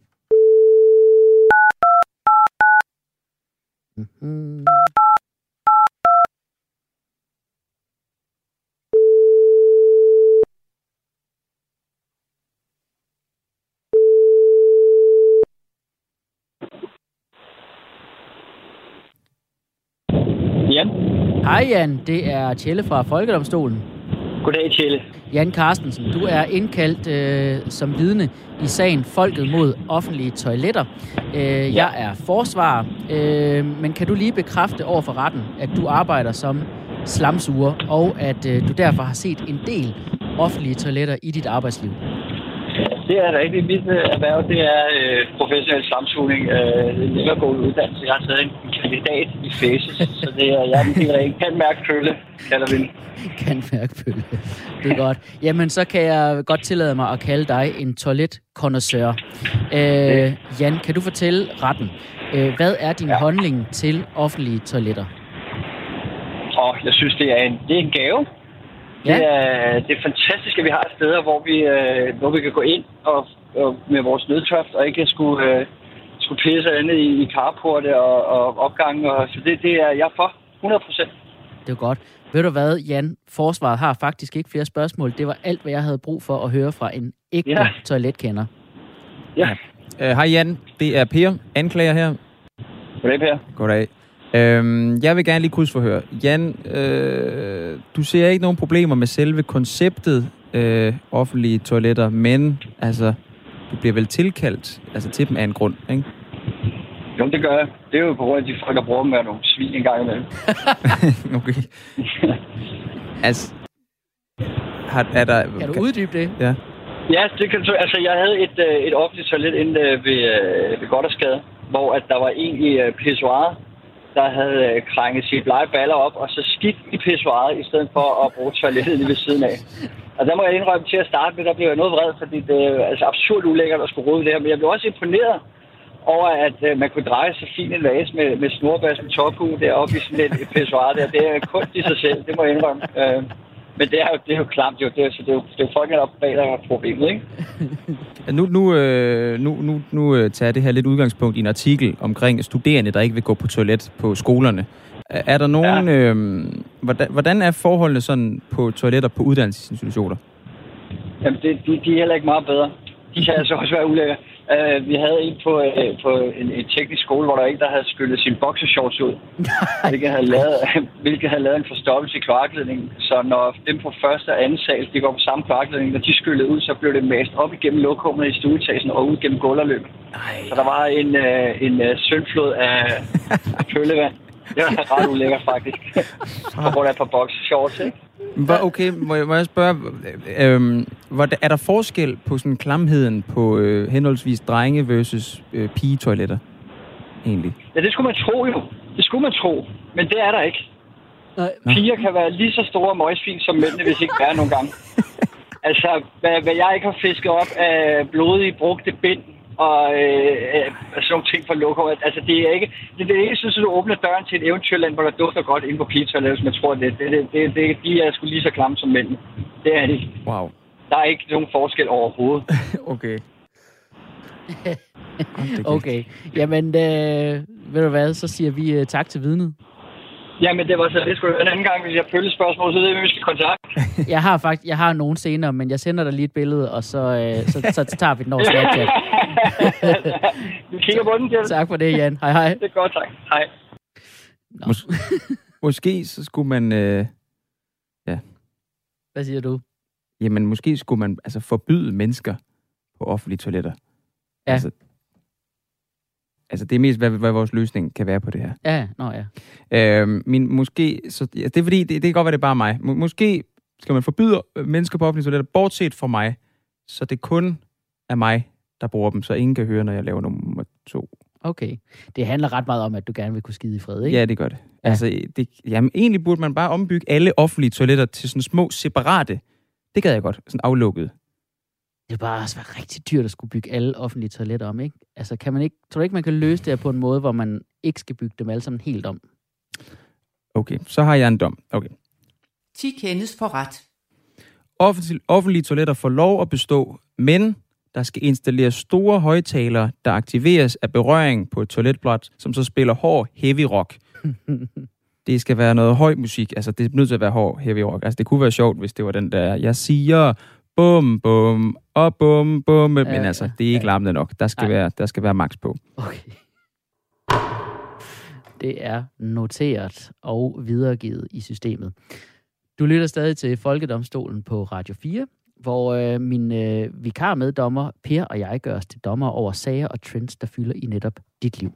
Mm-hmm. Jan. Hej Jan, det er Tjelle fra Folkedomstolen. Goddag, Tjelle. Jan Carstensen, du er indkaldt øh, som vidne i sagen Folket mod offentlige toiletter. Øh, jeg er forsvarer, øh, men kan du lige bekræfte over for retten, at du arbejder som slamsuger, og at øh, du derfor har set en del offentlige toiletter i dit arbejdsliv? Det er rigtigt. Mit øh, erhverv, det er øh, professionel samsugning. Øh, en længere uddannelse. Jeg har taget en kandidat i faces, så det er, jeg er en del af en kan mærke følge, kalder vi. Kan mærke pølle. Det er godt. Jamen, så kan jeg godt tillade mig at kalde dig en toiletkonnoisseur. Øh, Jan, kan du fortælle retten, øh, hvad er din ja. Holdning til offentlige toiletter? Og jeg synes, det er en, det er en gave. Ja. Det, er, det er fantastisk, at vi har steder, hvor vi, øh, hvor vi kan gå ind og, og med vores nødtørft, og ikke skulle, øh, skulle pisse andet i, i carporte og, og opgange. Og, så det, det er jeg for 100 procent. Det er godt. Ved du hvad, Jan? Forsvaret har faktisk ikke flere spørgsmål. Det var alt, hvad jeg havde brug for at høre fra en ægte Ja. toiletkender. Ja, Øh, Hej Jan, det er Per, anklager her. goddag Per. Goddag. Øhm, jeg vil gerne lige krydsforhøre. Jan, øh, du ser ikke nogen problemer med selve konceptet øh, offentlige toiletter, men altså, du bliver vel tilkaldt altså, til dem af en grund, ikke? Jo, det gør jeg. Det er jo på grund af de folk, der bruger dem med nogle svin en gang imellem. okay. Altså, har, er der... Kan du uddybe det? Ja. Ja, det kan du. Altså, jeg havde et, øh, et offentligt toilet inde øh, ved, øh, ved Goddersgade, hvor at der var en i pissoiret, der havde krænget sit blege baller op, og så skidt i pissoiret, i stedet for at bruge toilettet lige ved siden af. Og der må jeg indrømme til at starte med, der blev jeg noget vred, fordi det er altså absurd ulækkert at skulle rode det her. Men jeg blev også imponeret over, at øh, man kunne dreje så fin en vase med, med snorbas med tophue deroppe i sådan et, pissoir der. Det er kunst i sig selv, det må jeg indrømme. Øh, men det er jo, det er jo klamt, jo. Det er, så det er jo, det er jo folkene op bag, der er problemet, ikke? Nu, nu, øh, nu, nu, nu øh, tager det her lidt udgangspunkt i en artikel omkring studerende, der ikke vil gå på toilet på skolerne. Er er der nogen... Ja. Øh, hvordan, hvordan er forholdene sådan på toiletter på uddannelsesinstitutioner? Jamen, det, de, de er heller ikke meget bedre. De kan altså også være ulækre. Uh, vi havde en på, uh, på en, en teknisk skole, hvor der ikke der havde skyllet sin boxershorts ud. hvilket havde, lavet, hvilket havde lavet en forstoppelse i kloakledningen. Så når dem på første og anden sal, de går på samme kloakledning, når de skyllede ud, så blev det mast op igennem lokummet i stueetagen og ud gennem gulverløb. Så der var en, uh, en uh, søndflod af, af pøllevand. Det var ret ulækkert faktisk. på grund af et par boxershorts, ikke? Hva, okay, må jeg, må jeg spørge, øh, er der forskel på sådan klamheden på øh, henholdsvis drenge versus øh, pigetoiletter? Egentlig. Ja, det skulle man tro jo. Det skulle man tro. Men det er der ikke. Nej. Piger kan være lige så store møgsvin som mændene, hvis ikke værre nogle gange. Altså, hvad, hvad jeg ikke har fisket op af blodige, brugte bind og øh, øh, sådan nogle ting fra lokum. Altså, det er ikke, det, det er ikke sådan, at du åbner døren til et eventyrland, hvor der dufter godt ind på pigetoilettet, hvis man tror det. Det, det, det, det. De er sgu lige så klamme som mændene. Det er de. ikke. Wow. Der er ikke nogen forskel overhovedet. Okay. Okay. Jamen, øh, ved du hvad, så siger vi øh, tak til vidnet. Jamen, det var så det. Skulle en anden gang, hvis jeg følger spørgsmål, så ved vi, vi skal kontakte. Jeg har faktisk, jeg har nogen senere, men jeg sender dig lige et billede, og så, øh, så, så, så tager vi den over Snapchat. vi kigger på den, Jens. Tak for det, Jan. Hej hej. Det er godt, tak. Hej. Mås- måske så skulle man... Øh, Hvad siger du? jamen, måske skulle man altså forbyde mennesker på offentlige toiletter. Ja. Altså, altså, det er mest, hvad, hvad vores løsning kan være på det her. Ja, nå ja. Øh, min, måske, så, ja, det er fordi, det, det kan godt være, det er bare mig. Må, måske skal man forbyde mennesker på offentlige toiletter, bortset fra mig, så det kun er mig, der bruger dem, så ingen kan høre, når jeg laver nummer to. Okay. Det handler ret meget om, at du gerne vil kunne skide i fred, ikke? Ja, det gør det. Ja. Altså, det, jamen, egentlig burde man bare ombygge alle offentlige toiletter til sådan små, separate. Det gad jeg godt. Sådan aflukket. Det er bare også være rigtig dyrt at skulle bygge alle offentlige toiletter om, ikke? Altså, kan man ikke, tror du ikke, man kan løse det her på en måde, hvor man ikke skal bygge dem alle sammen helt om? Okay, så har jeg en dom. Okay. 10 kendes for ret. Offentlige, offentlige toiletter får lov at bestå, men der skal installeres store højtalere, der aktiveres af berøring på et toiletblot, som så spiller hård heavy rock. det skal være noget høj musik, altså det er nødt til at være hård heavy rock. Altså det kunne være sjovt, hvis det var den der, jeg siger bum bum og bum bum, men altså det er ikke ja. larmende nok. Der skal, Nej. være, der skal være max på. Okay. Det er noteret og videregivet i systemet. Du lytter stadig til Folkedomstolen på Radio 4, hvor øh, min øh, vikarmeddommer Per og jeg gør os til dommer over sager og trends, der fylder i netop dit liv.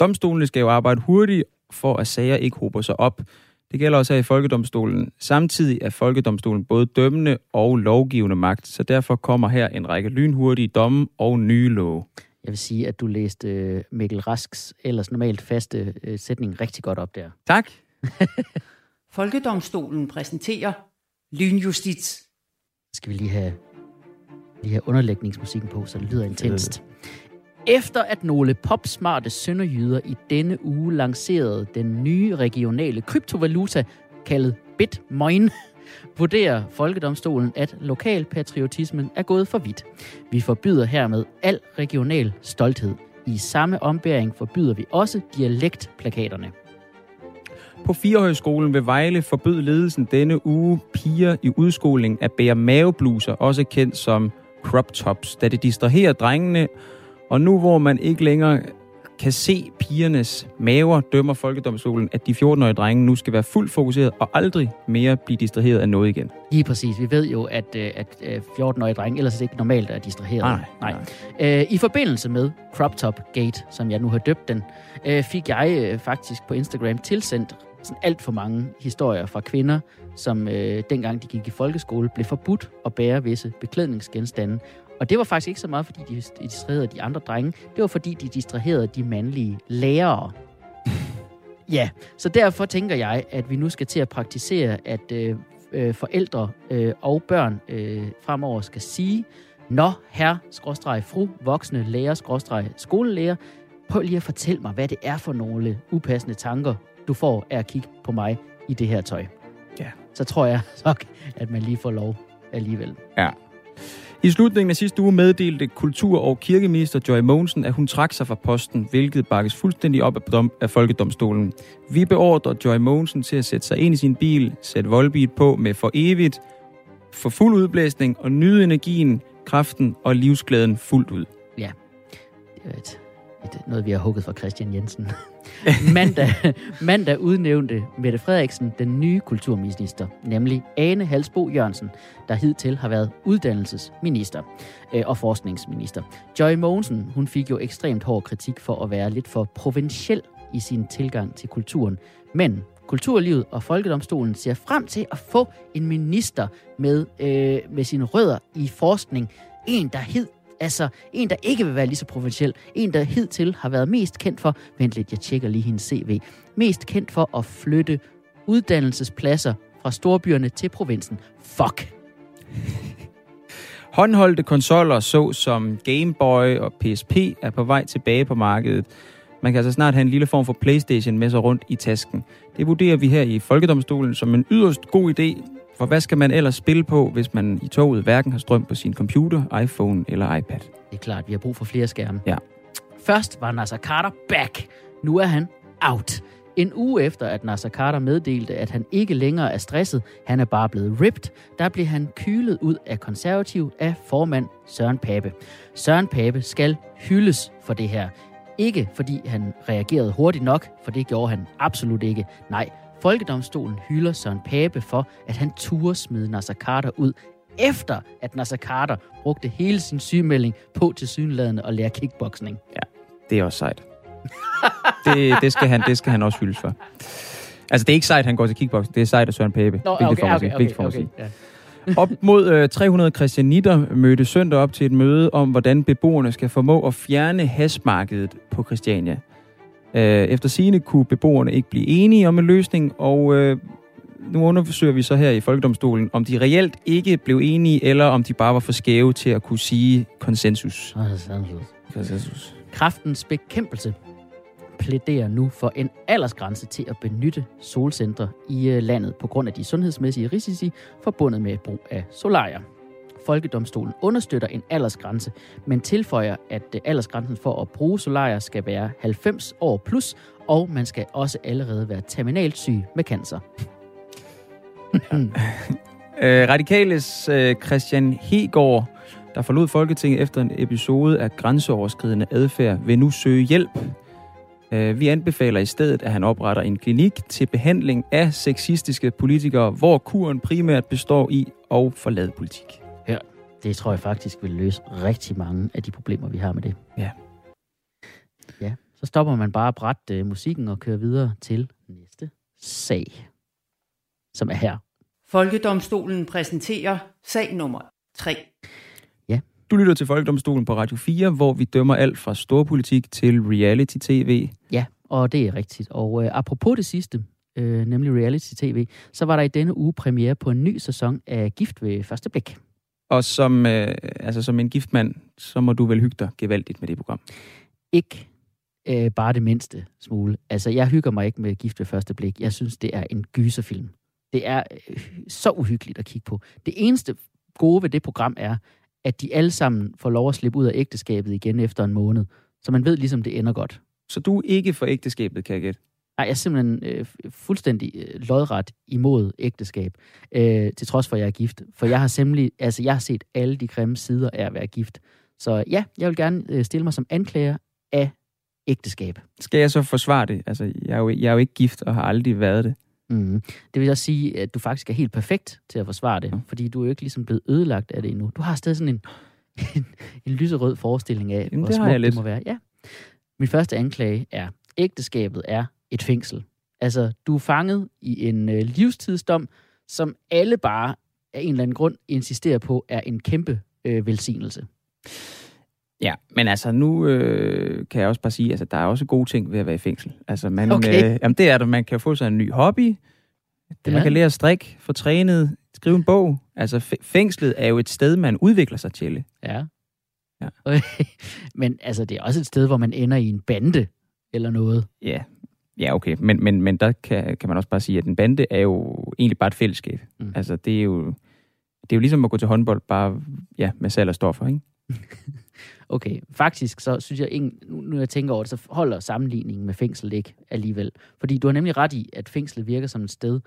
Domstolene skal jo arbejde hurtigt, for at sager ikke hober sig op. Det gælder også her i Folkedomstolen. Samtidig er Folkedomstolen både dømmende og lovgivende magt, så derfor kommer her en række lynhurtige domme og nye love. Jeg vil sige, at du læste øh, Mikkel Rasks ellers normalt faste øh, sætning rigtig godt op der. Tak. Folkedomstolen præsenterer lynjustits. Skal vi lige have, lige have underlægningsmusikken på, så det lyder intenst. Efter at nogle popsmarte sønderjyder i denne uge lancerede den nye regionale kryptovaluta, kaldet Bitmoin, vurderer Folkedomstolen, at lokalpatriotismen er gået for vidt. Vi forbyder hermed al regional stolthed. I samme ombæring forbyder vi også dialektplakaterne. På Firehøjskolen ved Vejle forbød ledelsen denne uge piger i udskoling at bære mavebluser, også kendt som crop tops, da det distraherer drengene. Og nu hvor man ikke længere kan se pigernes maver, dømmer Folkedomstolen, at de 14-årige drenge nu skal være fuldt fokuseret og aldrig mere blive distraheret af noget igen. Lige præcis. Vi ved jo, at, øh, at øh, 14-årige drenge ellers ikke normalt er distraheret. Nej, nej, Øh, I forbindelse med Crop Top Gate, som jeg nu har døbt den, øh, fik jeg øh, faktisk på Instagram tilsendt sådan alt for mange historier fra kvinder, som øh, dengang de gik i folkeskole, blev forbudt at bære visse beklædningsgenstande. Og det var faktisk ikke så meget, fordi de distraherede de andre drenge. Det var, fordi de distraherede de mandlige lærere. ja, så derfor tænker jeg, at vi nu skal til at praktisere, at øh, øh, forældre øh, og børn øh, fremover skal sige, Nå, herre, skråstreg, fru, voksne, lærer, skråstreg, skolelærer, prøv lige at fortælle mig, hvad det er for nogle upassende tanker, du får af at kigge på mig i det her tøj. Ja. Så tror jeg nok, at man lige får lov alligevel. Ja. I slutningen af sidste uge meddelte kultur- og kirkeminister Joy Mogensen, at hun trak sig fra posten, hvilket bakkes fuldstændig op af, dom, af Folkedomstolen. Vi beordrer Joy Mogensen til at sætte sig ind i sin bil, sætte voldbeat på med for evigt, for fuld udblæsning og nyde energien, kraften og livsglæden fuldt ud. Det er et, noget, vi har hugget fra Christian Jensen. mandag, mandag udnævnte Mette Frederiksen den nye kulturminister, nemlig Ane Halsbo Jørgensen, der hidtil har været uddannelsesminister øh, og forskningsminister. Joy Mogensen, hun fik jo ekstremt hård kritik for at være lidt for provinciel i sin tilgang til kulturen. Men Kulturlivet og Folkedomstolen ser frem til at få en minister med, øh, med sine rødder i forskning. En, der hed Altså, en, der ikke vil være lige så provinciel. En, der hidtil har været mest kendt for... Vent lidt, jeg tjekker lige hendes CV. Mest kendt for at flytte uddannelsespladser fra storbyerne til provinsen. Fuck! Håndholdte konsoller, så som Game Boy og PSP, er på vej tilbage på markedet. Man kan altså snart have en lille form for Playstation med sig rundt i tasken. Det vurderer vi her i Folkedomstolen som en yderst god idé, for hvad skal man ellers spille på, hvis man i toget hverken har strøm på sin computer, iPhone eller iPad? Det er klart, vi har brug for flere skærme. Ja. Først var Nasser Carter back. Nu er han out. En uge efter, at Nasser Carter meddelte, at han ikke længere er stresset, han er bare blevet ripped, der blev han kylet ud af konservativ af formand Søren Pape. Søren Pape skal hyldes for det her. Ikke fordi han reagerede hurtigt nok, for det gjorde han absolut ikke. Nej, Folkedomstolen hylder Søren Pape for, at han turde smide Nasser Carter ud, efter at Nasser Carter brugte hele sin sygemelding på til synladende at lære kickboxing. Det er også sejt. det, det, skal han, det skal han også hyldes for. Altså, det er ikke sejt, at han går til kickboxing. Det er sejt, at Søren Pape. Nå, okay, okay, okay, at okay, sige. Op mod øh, 300 christianitter mødte søndag op til et møde om, hvordan beboerne skal formå at fjerne hasmarkedet på Christiania. Øh, efter sine kunne beboerne ikke blive enige om en løsning, og øh, nu undersøger vi så her i Folkedomstolen, om de reelt ikke blev enige, eller om de bare var for skæve til at kunne sige konsensus. Konsensus. Kraftens bekæmpelse plæderer nu for en aldersgrænse til at benytte solcentre i øh, landet på grund af de sundhedsmæssige risici forbundet med brug af solarier. Folkedomstolen understøtter en aldersgrænse, men tilføjer, at øh, aldersgrænsen for at bruge solarier skal være 90 år plus, og man skal også allerede være terminalt syg med cancer. Øh, Radikales øh, Christian Hegård, der forlod Folketinget efter en episode af grænseoverskridende adfærd, vil nu søge hjælp. Øh, vi anbefaler i stedet, at han opretter en klinik til behandling af sexistiske politikere, hvor kuren primært består i at forlade politik. Det tror jeg faktisk vil løse rigtig mange af de problemer, vi har med det. Ja. Ja, så stopper man bare bræt øh, musikken og kører videre til næste sag, som er her. Folkedomstolen præsenterer sag nummer 3. Du lytter til Folkedomstolen på Radio 4, hvor vi dømmer alt fra storpolitik til reality-tv. Ja, og det er rigtigt. Og øh, apropos det sidste, øh, nemlig reality-tv, så var der i denne uge premiere på en ny sæson af Gift ved første blik. Og som, øh, altså som en gift mand, så må du vel hygge dig gevaldigt med det program. Ikke øh, bare det mindste smule. Altså, jeg hygger mig ikke med Gift ved første blik. Jeg synes, det er en gyserfilm. Det er øh, så uhyggeligt at kigge på. Det eneste gode ved det program er, at de alle sammen får lov at slippe ud af ægteskabet igen efter en måned. Så man ved ligesom, det ender godt. Så du er ikke for ægteskabet, kan jeg gætte? Nej, jeg er simpelthen øh, fuldstændig øh, lodret imod ægteskab, øh, til trods for, at jeg er gift. For jeg har simpelthen, altså jeg har set alle de grimme sider af at være gift. Så ja, jeg vil gerne øh, stille mig som anklager af ægteskab. Skal jeg så forsvare det? Altså, jeg er jo, jeg er jo ikke gift og har aldrig været det. Mm. Det vil også sige, at du faktisk er helt perfekt til at forsvare det, fordi du er jo ikke ligesom blevet ødelagt af det endnu. Du har stadig sådan en, en, en lyserød forestilling af, Jamen, hvor smukt jeg det må være. Ja. Min første anklage er, ægteskabet er et fængsel. Altså, du er fanget i en øh, livstidsdom, som alle bare af en eller anden grund insisterer på, er en kæmpe øh, velsignelse. Ja, men altså nu øh, kan jeg også bare sige, altså der er også gode ting ved at være i fængsel. Altså man, Okay. øh, jamen det er der, man kan få sig en ny hobby, det, Ja. man kan lære at strikke, få trænet, skrive en bog. Altså fæ- fængslet er jo et sted, man udvikler sig til. Ja. Ja. Okay. Men altså, det er også et sted, hvor man ender i en bande eller noget. Ja, ja okay, men, men, men der kan, kan man også bare sige, at en bande er jo egentlig bare et fællesskab. Mm. Altså det er jo det er jo ligesom at gå til håndbold, bare ja, med salg og stoffer, ikke? Okay, faktisk så synes jeg, ingen, nu nu jeg tænker over det, så holder sammenligningen med fængsel ikke alligevel. Fordi du har nemlig ret i, at fængslet virker som et sted,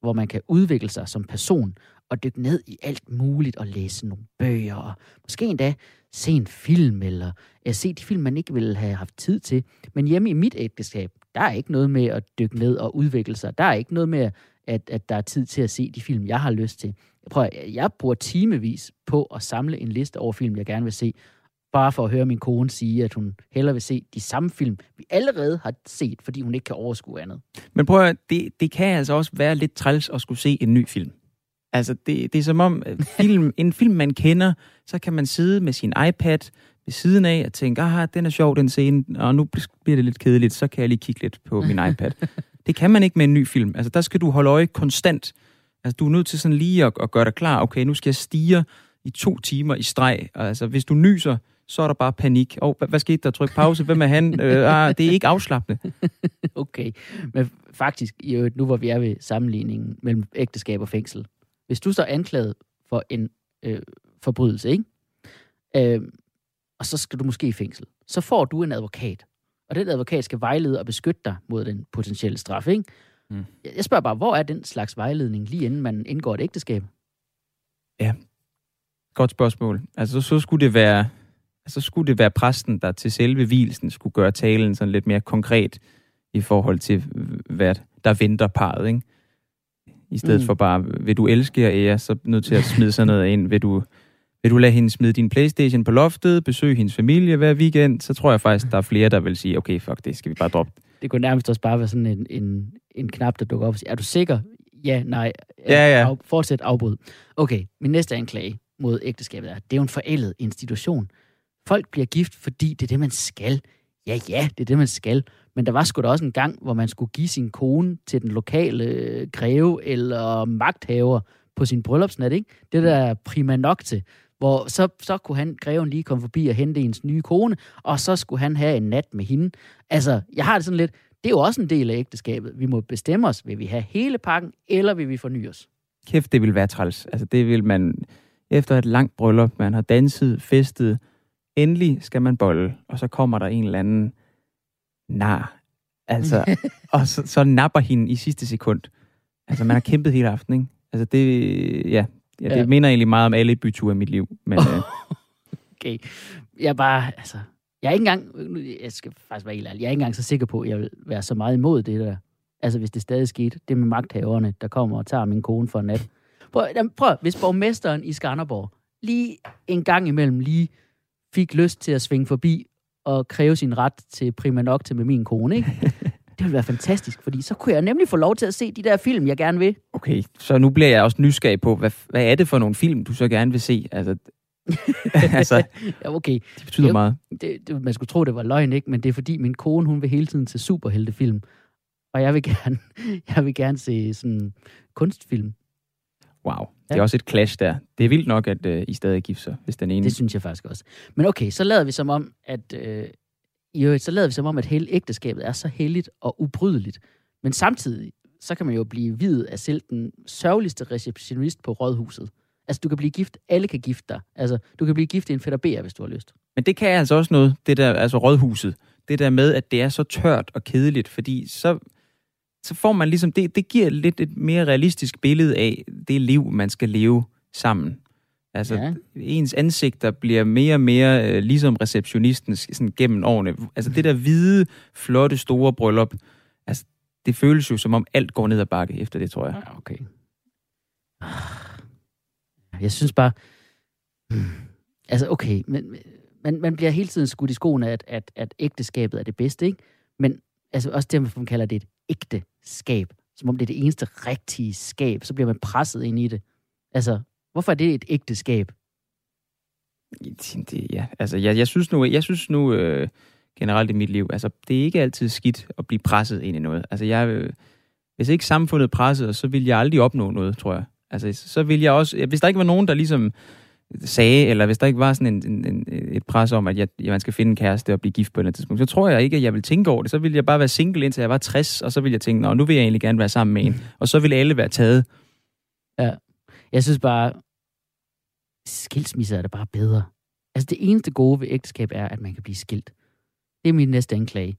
hvor man kan udvikle sig som person og dykke ned i alt muligt og læse nogle bøger og måske endda se en film eller ja, se de film, man ikke ville have haft tid til. Men hjemme i mit ægteskab, der er ikke noget med at dykke ned og udvikle sig. Der er ikke noget med, at, at der er tid til at se de film, jeg har lyst til. Jeg, prøver, jeg bruger timevis på at samle en liste over film, jeg gerne vil se, bare for at høre min kone sige, at hun hellere vil se de samme film, vi allerede har set, fordi hun ikke kan overskue andet. Men prøv at, det, det kan altså også være lidt træls at skulle se en ny film. Altså, det, det er som om, film, en film, man kender, så kan man sidde med sin iPad ved siden af og tænke, ah, den er sjov, den scene, og nu bliver det lidt kedeligt, så kan jeg lige kigge lidt på min iPad. Det kan man ikke med en ny film. Altså, der skal du holde øje konstant. Altså, du er nødt til sådan lige at, at gøre dig klar. Okay, nu skal jeg stige i to timer i streg. Altså, hvis du nyser, så er der bare panik. Og hvad, hvad skete der? Tryk pause. Hvem er han? Øh, ah, det er ikke afslappende. Okay, men faktisk, øvrigt, nu hvor vi er ved sammenligningen mellem ægteskab og fængsel. Hvis du så er anklaget for en øh, forbrydelse, ikke? Øh, og så skal du måske i fængsel, så får du en advokat. Og den advokat skal vejlede og beskytte dig mod den potentielle straf, ikke? Mm. Jeg spørger bare, hvor er den slags vejledning, lige inden man indgår et ægteskab? Godt spørgsmål. Altså, så skulle det være, altså, så skulle det være præsten, der til selve hvilsen skulle gøre talen sådan lidt mere konkret i forhold til, hvad der venter parret, ikke? I stedet Mm. for bare, vil du elske og ære, så nødt til at smide sådan noget ind. Vil du, vil du lade hende smide din Playstation på loftet, besøge hendes familie hver weekend, så tror jeg faktisk, der er flere, der vil sige, okay, fuck det, skal vi bare droppe. Det kunne nærmest også bare være sådan en, en, en knap, der dukker op og siger, er du sikker? Ja, nej. Ja, ja. Af, fortsæt afbrud. Okay, min næste anklage mod ægteskabet er, det er jo en forældet institution. Folk bliver gift, fordi det er det, man skal. Ja, ja, det er det, man skal. Men der var sgu da også en gang, hvor man skulle give sin kone til den lokale øh, greve eller magthaver på sin bryllupsnat, ikke? Det der er prima nok til. Hvor så, så kunne han, greven lige komme forbi og hente ens nye kone, og så skulle han have en nat med hende. Altså, jeg har det sådan lidt, det er jo også en del af ægteskabet. Vi må bestemme os, vil vi have hele pakken, eller vil vi forny os? Kæft, det vil være træls. Altså, det vil man... Efter et langt bryllup, man har danset, festet, endelig skal man bolle, og så kommer der en eller anden nar. Altså, og så, så napper hende i sidste sekund. Altså, man har kæmpet hele aftenen, ikke? Altså, det... Ja, ja det Ja. minder egentlig meget om alle byture i mit liv. Men øh, Okay. Jeg er bare, altså, jeg er ikke engang, jeg skal faktisk være helt ærlig, jeg er ikke engang så sikker på, at jeg vil være så meget imod det der. Altså, hvis det stadig skete, det med magthaverne, der kommer og tager min kone for en nat. Prøv, jamen, prøv hvis borgmesteren i Skanderborg lige en gang imellem lige fik lyst til at svinge forbi og kræve sin ret til prima til med min kone, ikke? Det ville være fantastisk, fordi så kunne jeg nemlig få lov til at se de der film, jeg gerne vil. okay, så nu bliver jeg også nysgerrig på, hvad, hvad er det for nogle film, du så gerne vil se? Altså, altså Ja, okay. det betyder Jo. meget. det, det, man skulle tro, det var løgn, ikke? Men det er fordi, min kone, hun vil hele tiden til superheltefilm. Og jeg vil gerne, jeg vil gerne se sådan kunstfilm. Wow, det er også et clash der. Det er vildt nok, at øh, I stadig er gift så, hvis den ene... Det synes jeg faktisk også. Men okay, så lader vi som om, at øh, i øvrigt, så lader vi som om, at hele ægteskabet er så helligt og ubrydeligt. Men samtidig, så kan man jo blive videt af selv den sørgeligste receptionist på rådhuset. Altså, du kan blive gift, alle kan gifte dig. Altså, du kan blive gift i en fætter hvis du har lyst. Men det kan altså også noget, det der, altså rådhuset. Det der med, at det er så tørt og kedeligt, fordi så, så får man ligesom, det, det giver lidt et mere realistisk billede af det liv, man skal leve sammen. Altså, Ja. ens ansigter bliver mere og mere øh, ligesom receptionistens sådan gennem årene. Altså, det der hvide, flotte, store bryllup, altså, det føles jo som om alt går ned ad bakke efter det, tror jeg. Ja, okay. Jeg synes bare... Hmm. Altså, okay, men man, man bliver hele tiden skudt i skoene, at, at, at ægteskabet er det bedste, ikke? Men altså, også det, man kalder det et ægte skab, som om det er det eneste rigtige skab, så bliver man presset ind i det. Altså, hvorfor er det et ægte skab? Det, ja, altså, jeg, jeg synes nu, jeg synes nu øh, generelt i mit liv, altså, det er ikke altid skidt at blive presset ind i noget. Altså, jeg, øh, hvis ikke samfundet pressede, så ville jeg aldrig opnå noget, tror jeg. Altså, så vil jeg også, hvis der ikke var nogen, der ligesom sagde, eller hvis der ikke var sådan en, en, en, et pres om, at jeg, at man skal finde en kæreste og blive gift på et eller andet tidspunkt, så tror jeg ikke, at jeg vil tænke over det. Så ville jeg bare være single, indtil jeg var 60, og så ville jeg tænke, Nå, nu vil jeg egentlig gerne være sammen med en. Og så ville alle være taget. Jeg synes bare, skilsmisser er det bare bedre. Altså, det eneste gode ved ægteskab er, at man kan blive skilt. Det er min næste anklage.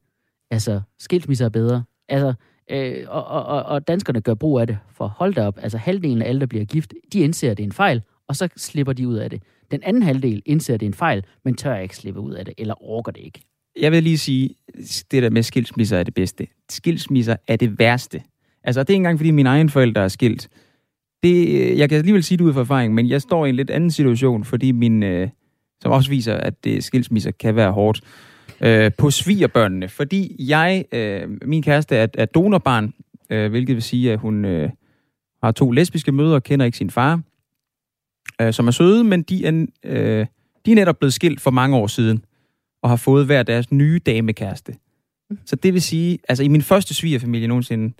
Altså, skilsmisser er bedre. Altså, øh, og, og, og, og danskerne gør brug af det. For hold da op, altså halvdelen af alle, der bliver gift, de indser, at det er en fejl, og så slipper de ud af det. Den anden halvdel indser, at det er en fejl, men tør ikke slippe ud af det, eller orker det ikke. jeg vil lige sige, det der med skilsmisser er det bedste. Skilsmisser er det værste. Altså, det er ikke engang, fordi mine egne forældre er skilt. Det, jeg kan alligevel sige det ud fra erfaring, men jeg står i en lidt anden situation, fordi min, øh, som også viser, at det, skilsmisser kan være hårdt, øh, på svigerbørnene. Fordi jeg, øh, min kæreste er, er donorbarn, øh, hvilket vil sige, at hun øh, har to lesbiske mødre og kender ikke sin far, øh, som er søde, men de er, øh, de er netop blevet skilt for mange år siden og har fået hver deres nye damekæreste. Så det vil sige, altså i min første svigerfamilie nogensinde,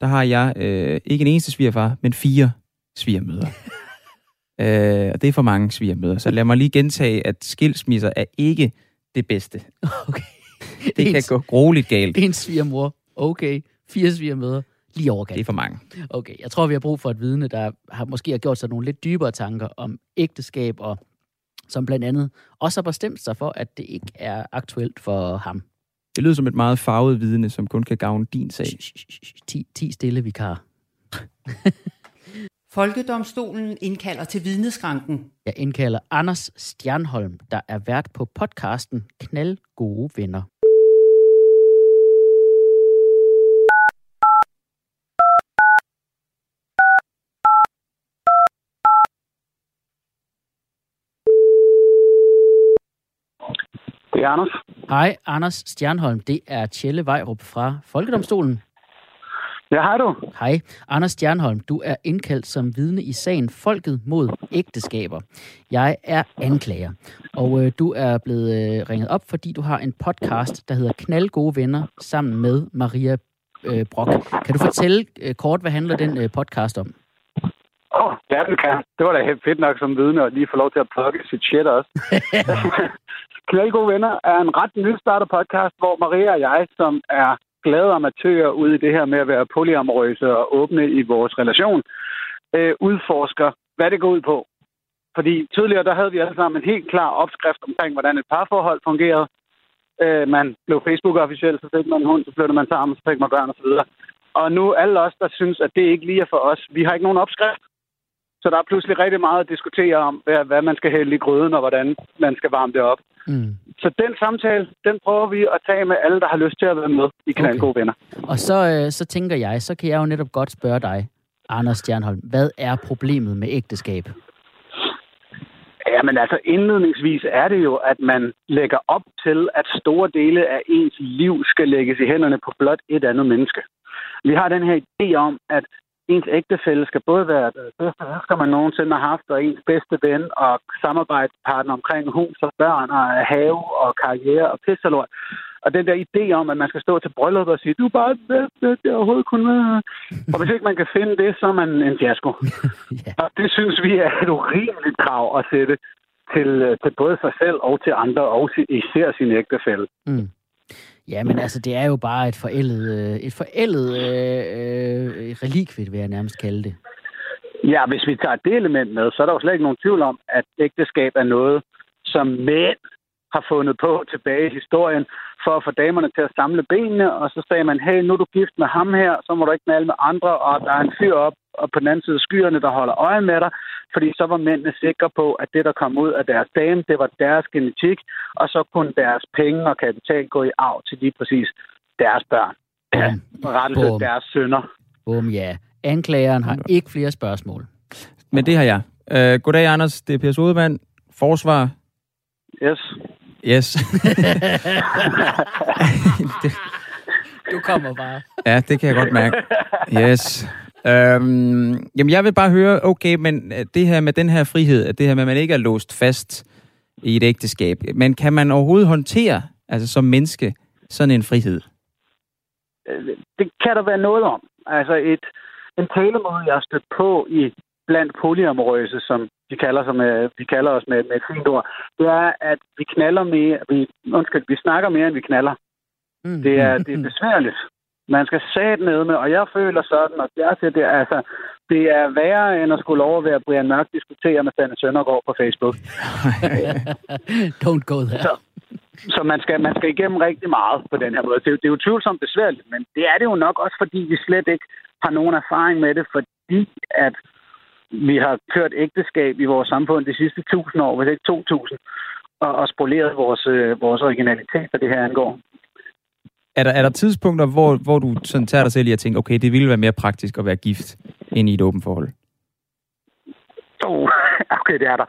der har jeg øh, ikke en eneste svigerfar, men fire svigermødre. øh, og det er for mange svigermødre. Så lad mig lige gentage, at skilsmisser er ikke det bedste. Okay. Det kan gå grueligt galt. En svigermor. Okay. Fire svigermøder. Lige overkant. Det er for mange. Okay, jeg tror, vi har brug for et vidne, der har måske har gjort sig nogle lidt dybere tanker om ægteskab, og som blandt andet også har bestemt sig for, at det ikke er aktuelt for ham. Det lyder som et meget farvet vidne, som kun kan gavne din sag. 10, 10 stille vikar. Folkedomstolen indkalder til vidneskranken. Jeg indkalder Anders Stjernholm, der er vært på podcasten Knald Gode Venner. Det er Anders. Hej, Anders Stjernholm. Det er Tjelle Vejrup fra Folkedomstolen. Ja, hej du. Hej. Anders Stjernholm, du er indkaldt som vidne i sagen Folket mod ægteskaber. Jeg er anklager, og øh, du er blevet øh, ringet op, fordi du har en podcast, der hedder Knaldgode Venner, sammen med Maria øh, Brock. Kan du fortælle øh, kort, hvad handler den øh, podcast om? Åh, oh, ja, det kan. Det var da helt fedt nok som vidne at lige få lov til at plukke sit shit også. Knaldgode Venner er en ret nystartet podcast, hvor Maria og jeg, som er glade amatører ude i det her med at være polyamorøse og åbne i vores relation, øh, udforsker, hvad det går ud på. Fordi tidligere, der havde vi alle sammen en helt klar opskrift omkring, hvordan et parforhold fungerede. Øh, man blev Facebook-officiel, så fik man en hund, så flyttede man sammen, så fik man børn osv. Og nu alle os, der synes, at det ikke lige er for os, vi har ikke nogen opskrift. Så der er pludselig rigtig meget at diskutere om, hvad, hvad man skal hælde i gryden, og hvordan man skal varme det op. Mm. Så den samtale, den prøver vi at tage med alle, der har lyst til at være med i Knaldgode okay. Venner. Og så, øh, så tænker jeg, så kan jeg jo netop godt spørge dig, Anders Stjernholm, hvad er problemet med ægteskab? Jamen altså, indledningsvis er det jo, at man lægger op til, at store dele af ens liv skal lægges i hænderne på blot et andet menneske. Vi har den her idé om, at ens ægtefælle skal både være det bedste elsker, man nogensinde har haft, og ens bedste ven og samarbejdspartner omkring hus og børn og have og karriere og pisselort. Og den der idé om, at man skal stå til bryllup og sige, du er bare det bedste, jeg overhovedet kunne være. Og hvis ikke man kan finde det, så er man en fiasko. Ja. Og det synes vi er et urimeligt krav at sætte til, øh, til både sig selv og til andre, og især sin ægtefælle. Mm. Ja, men altså, det er jo bare et forældet, øh, et forældet øh, relikvie, vil jeg nærmest kalde det. Ja, hvis vi tager det element med, så er der jo slet ikke nogen tvivl om, at ægteskab er noget, som mænd har fundet på tilbage i historien, for at få damerne til at samle benene, og så sagde man, hey, nu er du gift med ham her, så må du ikke knalde med andre, og der er en fyr op, og på den anden side skyerne, der holder øje med dig, fordi så var mændene sikre på, at det, der kom ud af deres dame, det var deres genetik, og så kunne deres penge og kapital gå i arv til lige præcis deres børn. Ja, rettelse deres sønner. Bum, ja. Anklageren har ikke flere spørgsmål. Men det har jeg. Øh, goddag, Anders. Det er Per Sodemann. Forsvar. Yes. Yes. Du kommer bare. ja, det kan jeg godt mærke. Yes. Øhm, jamen, jeg vil bare høre, okay, men øh, det her med den her frihed, at det her med, at man ikke er låst fast i et ægteskab, men kan man overhovedet håndtere, altså som menneske, sådan en frihed? Øh, det kan der være noget om. Altså et, en talemåde, jeg har stødt på i blandt polyamorøse, som vi kalder, som, øh, vi kalder os med, med et fint ord, det er, at vi knaller mere, vi, undskyld, vi snakker mere, end vi knaller. Mm. Det er, det er besværligt. Man skal sætte ned med, og jeg føler sådan, og jeg siger, det altså, det er værre, end at skulle overvære Brian Mørk diskutere med Sanne Søndergaard på Facebook. Don't go there. Så, så man, skal, man skal igennem rigtig meget på den her måde. Det er, det er jo tvivlsomt besværligt, men det er det jo nok også, fordi vi slet ikke har nogen erfaring med det, fordi at vi har kørt ægteskab i vores samfund de sidste tusind år, hvis ikke 2000, og, og spoleret vores, øh, vores originalitet, hvad det her angår. Er der, er der tidspunkter, hvor, hvor du sådan tager dig selv i at tænke, okay, det ville være mere praktisk at være gift ind i et åbent forhold? Oh, okay, det er der.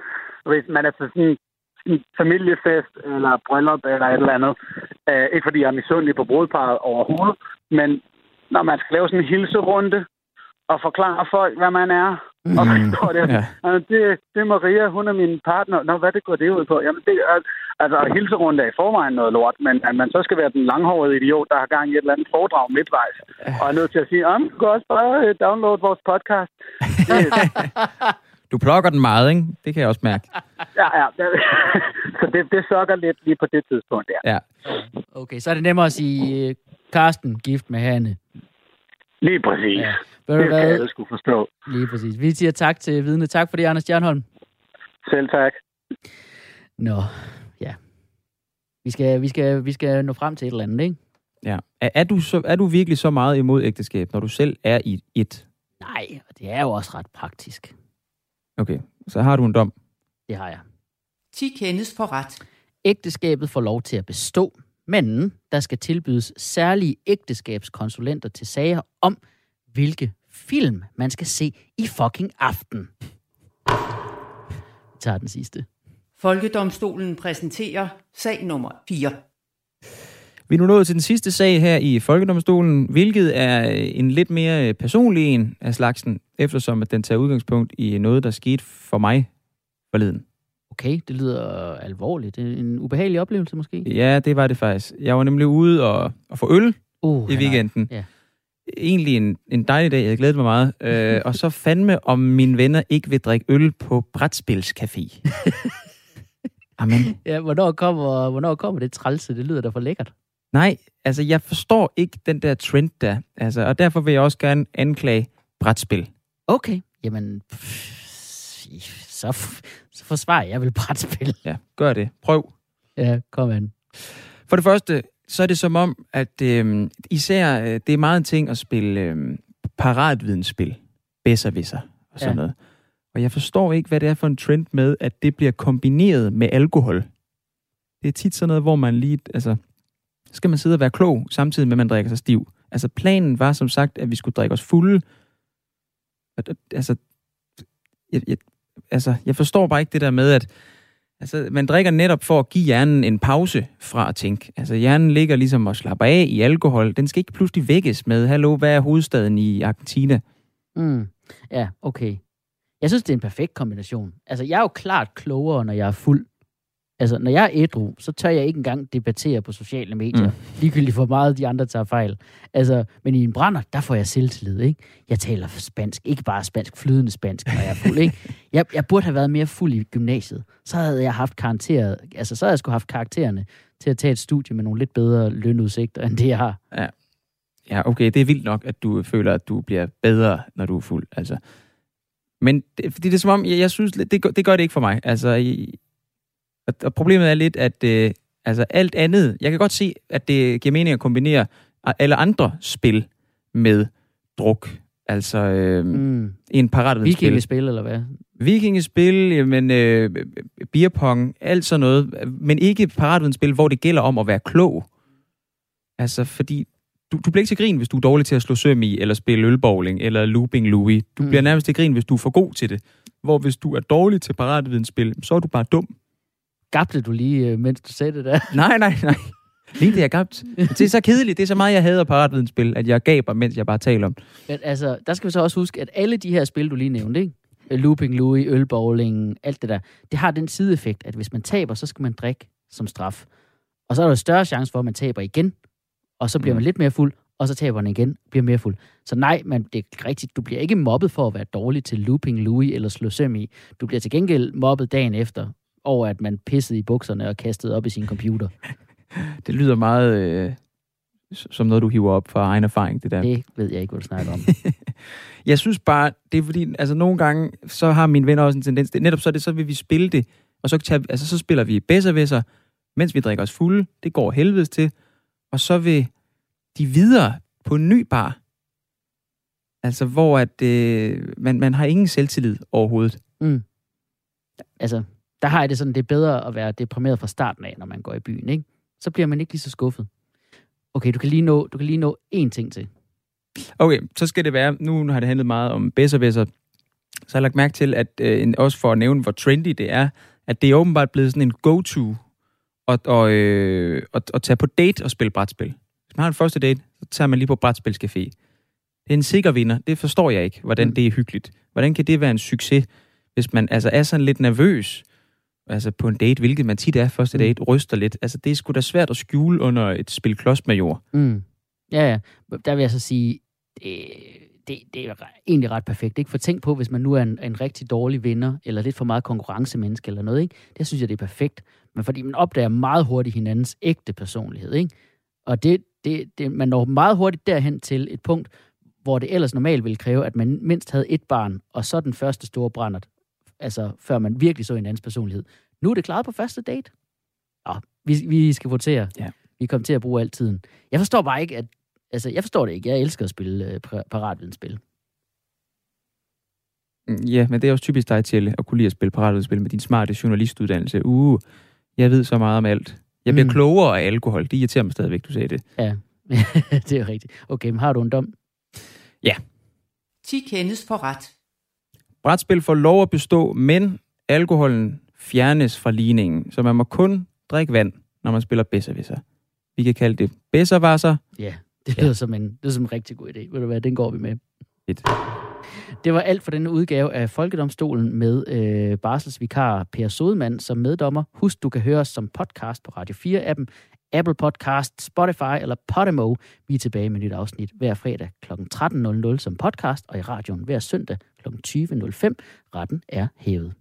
Hvis man er til sådan en familiefest eller bryllup eller et eller andet, øh, ikke fordi jeg er misundelig på brudparret overhovedet, men når man skal lave sådan en hilserunde og forklare folk, hvad man er, og så står det, Ja. ja. det, det er Maria, hun er min partner. Nå, hvad det går det ud på? Jamen, det er, altså, hilserunde er i forvejen noget lort, men at man så skal være den langhårede idiot, der har gang i et eller andet foredrag midtvejs, og er nødt til at sige, om du kan også bare øh, downloade vores podcast. Du plukker den meget, ikke? Det kan jeg også mærke. Ja, ja. Så det, det sokker lidt lige på det tidspunkt der. Ja. Okay, så er det nemmere at sige, øh, Karsten, gift med Hanne. Lige præcis. Ja. Ved Det kan hvad? alle skulle forstå. Lige præcis. Vi siger tak til vidne. Tak for det, Anders Stjernholm. Selv tak. Nå. Vi skal, vi, skal, vi skal nå frem til et eller andet, ikke? ja. Er, er, du så, er du virkelig så meget imod ægteskab, når du selv er i et? Nej, og det er jo også ret praktisk. Okay, så har du en dom. Det har jeg. 10 kendes for ret. Ægteskabet får lov til at bestå, men der skal tilbydes særlige ægteskabskonsulenter til sager om, hvilke film man skal se i fucking aften. Vi tager den sidste. Folkedomstolen præsenterer sag nummer 4. Vi er nu nået til den sidste sag her i Folkedomstolen, hvilket er en lidt mere personlig en af slagsen, eftersom at den tager udgangspunkt i noget, der skete for mig forleden. Okay, det lyder alvorligt. Det er en ubehagelig oplevelse måske? Ja, det var det faktisk. Jeg var nemlig ude og, og få øl Uh, i weekenden. Ja. Egentlig en, en dejlig dag, jeg havde glædet mig meget. Øh, og så fandme, om mine venner ikke vil drikke øl på Brætspilscafé. Amen. Ja, hvornår kommer, hvornår kommer det trælse? Det lyder da for lækkert. Nej, altså jeg forstår ikke den der trend der. Altså, og derfor vil jeg også gerne anklage brætspil. Okay, jamen, så, så forsvarer jeg vel brætspil. Ja, gør det. Prøv. Ja, kom an. For det første, så er det som om, at øh, især øh, det er meget en ting at spille øh, paratvidensspil, bedservisser og sådan ja. noget. Og jeg forstår ikke, hvad det er for en trend med, at det bliver kombineret med alkohol. Det er tit sådan noget, hvor man lige, altså, skal man sidde og være klog, samtidig med, at man drikker sig stiv. Altså, planen var som sagt, at vi skulle drikke os fulde. Altså, jeg, jeg, altså, jeg forstår bare ikke det der med, at Altså, man drikker netop for at give hjernen en pause fra at tænke. Altså, hjernen ligger ligesom og slapper af i alkohol. Den skal ikke pludselig vækkes med, hallo, hvad er hovedstaden i Argentina? Mm. Ja, okay. Jeg synes, det er en perfekt kombination. Altså, jeg er jo klart klogere, når jeg er fuld. Altså, når jeg er ædru, så tør jeg ikke engang debattere på sociale medier. Mm. Ligegyldigt for meget, de andre tager fejl. Altså, men i en brænder, der får jeg selvtillid, ikke? Jeg taler spansk, ikke bare spansk, flydende spansk, når jeg er fuld, ikke? Jeg, jeg burde have været mere fuld i gymnasiet. Så havde jeg haft karakterer, altså, så havde jeg skulle haft karaktererne til at tage et studie med nogle lidt bedre lønudsigter, end det jeg har. Ja, okay, det er vildt nok, at du føler, at du bliver bedre, når du er fuld. Altså. Men det, fordi det er som om, jeg, jeg synes, det, gør- det gør det ikke for mig. Altså, i, og, og problemet er lidt, at øh, altså, alt andet... Jeg kan godt se, at det giver mening at kombinere alle andre spil med druk. Altså øh, mm. En paratvidensspil. Vikingespil, eller hvad? Vikingespil, men øh, beerpong, alt sådan noget, men ikke paratvidensspil, hvor det gælder om at være klog. Altså, fordi du, du bliver ikke til grin, hvis du er dårlig til at slå søm i, eller spille ølbowling, eller looping Louis. Du Mm. bliver nærmest til grin, hvis du er for god til det. Hvor hvis du er dårlig til paratvidensspil, så er du bare dum. Gabte du lige, øh, mens du sagde det der? Nej, nej, nej. Lige det, jeg gabt. Det er så kedeligt. Det er så meget, jeg hader paratvidensspil, at jeg gaber, mens jeg bare taler om det. Men altså, der skal vi så også huske, at alle de her spil, du lige nævnte, ikke? Looping Louis, ølbowling, alt det der, det har den sideeffekt, at hvis man taber, så skal man drikke som straf. Og så er der større chance for, at man taber igen, og så bliver man Mm. lidt mere fuld, og så taber man igen, bliver mere fuld. Så nej, man, det er rigtigt, du bliver ikke mobbet for at være dårlig til Looping Louis eller slå søm i. Du bliver til gengæld mobbet dagen efter, over at man pissede i bukserne og kastede op i sin computer. Det lyder meget øh, som noget, du hiver op fra egen erfaring, det der. Det ved jeg ikke, hvad du snakker om. Jeg synes bare, det er fordi, altså nogle gange, så har mine venner også en tendens, det, netop så, det, så vil vi spille det, og så, tager, altså, så spiller vi bedservæsser, mens vi drikker os fulde, det går helvedes til, og så vil de videre på en ny bar, altså hvor at, øh, man, man har ingen selvtillid overhovedet. Mm. Altså, der har jeg det sådan, det er bedre at være deprimeret fra starten af, når man går i byen, ikke? Så bliver man ikke lige så skuffet. Okay, du kan lige nå, du kan lige nå én ting til. Okay, så skal det være, nu har det handlet meget om bedservæsser, så har jeg lagt mærke til, at øh, også for at nævne, hvor trendy det er, at det er åbenbart blevet sådan en go-to at, og, øh, at, at tage på date og spille brætspil. Hvis man har en første date, så tager man lige på brætspilscafé. Det er en sikker vinder. Det forstår jeg ikke, hvordan Mm. det er hyggeligt. Hvordan kan det være en succes, hvis man altså er sådan lidt nervøs altså på en date, hvilket man tit er første Mm. date, ryster lidt. Altså det er sgu da svært at skjule under et spil klodsmajor. Mm. Ja, ja. Der vil jeg så sige, det, det, det er egentlig ret perfekt. Ikke? For tænk på, hvis man nu er en, en rigtig dårlig vinder, eller lidt for meget konkurrencemenneske eller noget, ikke? det synes jeg, det er perfekt. Men fordi man opdager meget hurtigt hinandens ægte personlighed. Ikke? Og det, det, det, man når meget hurtigt derhen til et punkt, hvor det ellers normalt ville kræve, at man mindst havde et barn, og så den første store brændert, altså før man virkelig så en andens personlighed. Nu er det klaret på første date. Nå, vi, vi skal votere. Ja. Vi kommer til at bruge al tiden. Jeg forstår bare ikke, at... Altså, jeg forstår det ikke. Jeg elsker at spille øh, paratvidensspil. Mm, Ja, men det er også typisk dig, Tjelle, at kunne lide at spille paratudspil med din smarte journalistuddannelse. Uh, jeg ved så meget om alt. Jeg bliver Mm. klogere af alkohol. Det irriterer mig stadigvæk, du sagde det. Ja, det er rigtigt. Okay, men har du en dom? 10 kendes for ret. Brætspil får lov at bestå, men alkoholen fjernes fra ligningen, så man må kun drikke vand, når man spiller bedservisser. Vi kan kalde det Besservasser. Ja, det Ja. lyder som en, det lyder som en rigtig god idé. Ved du hvad, den går vi med. Fedt. Det var alt for denne udgave af Folkedomstolen med øh, barselsvikar Per Sodemann som meddommer. Husk, du kan høre os som podcast på Radio 4-appen, Apple Podcast, Spotify eller Podimo. Vi er tilbage med et nyt afsnit hver fredag kl. 13.00 som podcast og i radioen hver søndag kl. 20.05. Retten er hævet.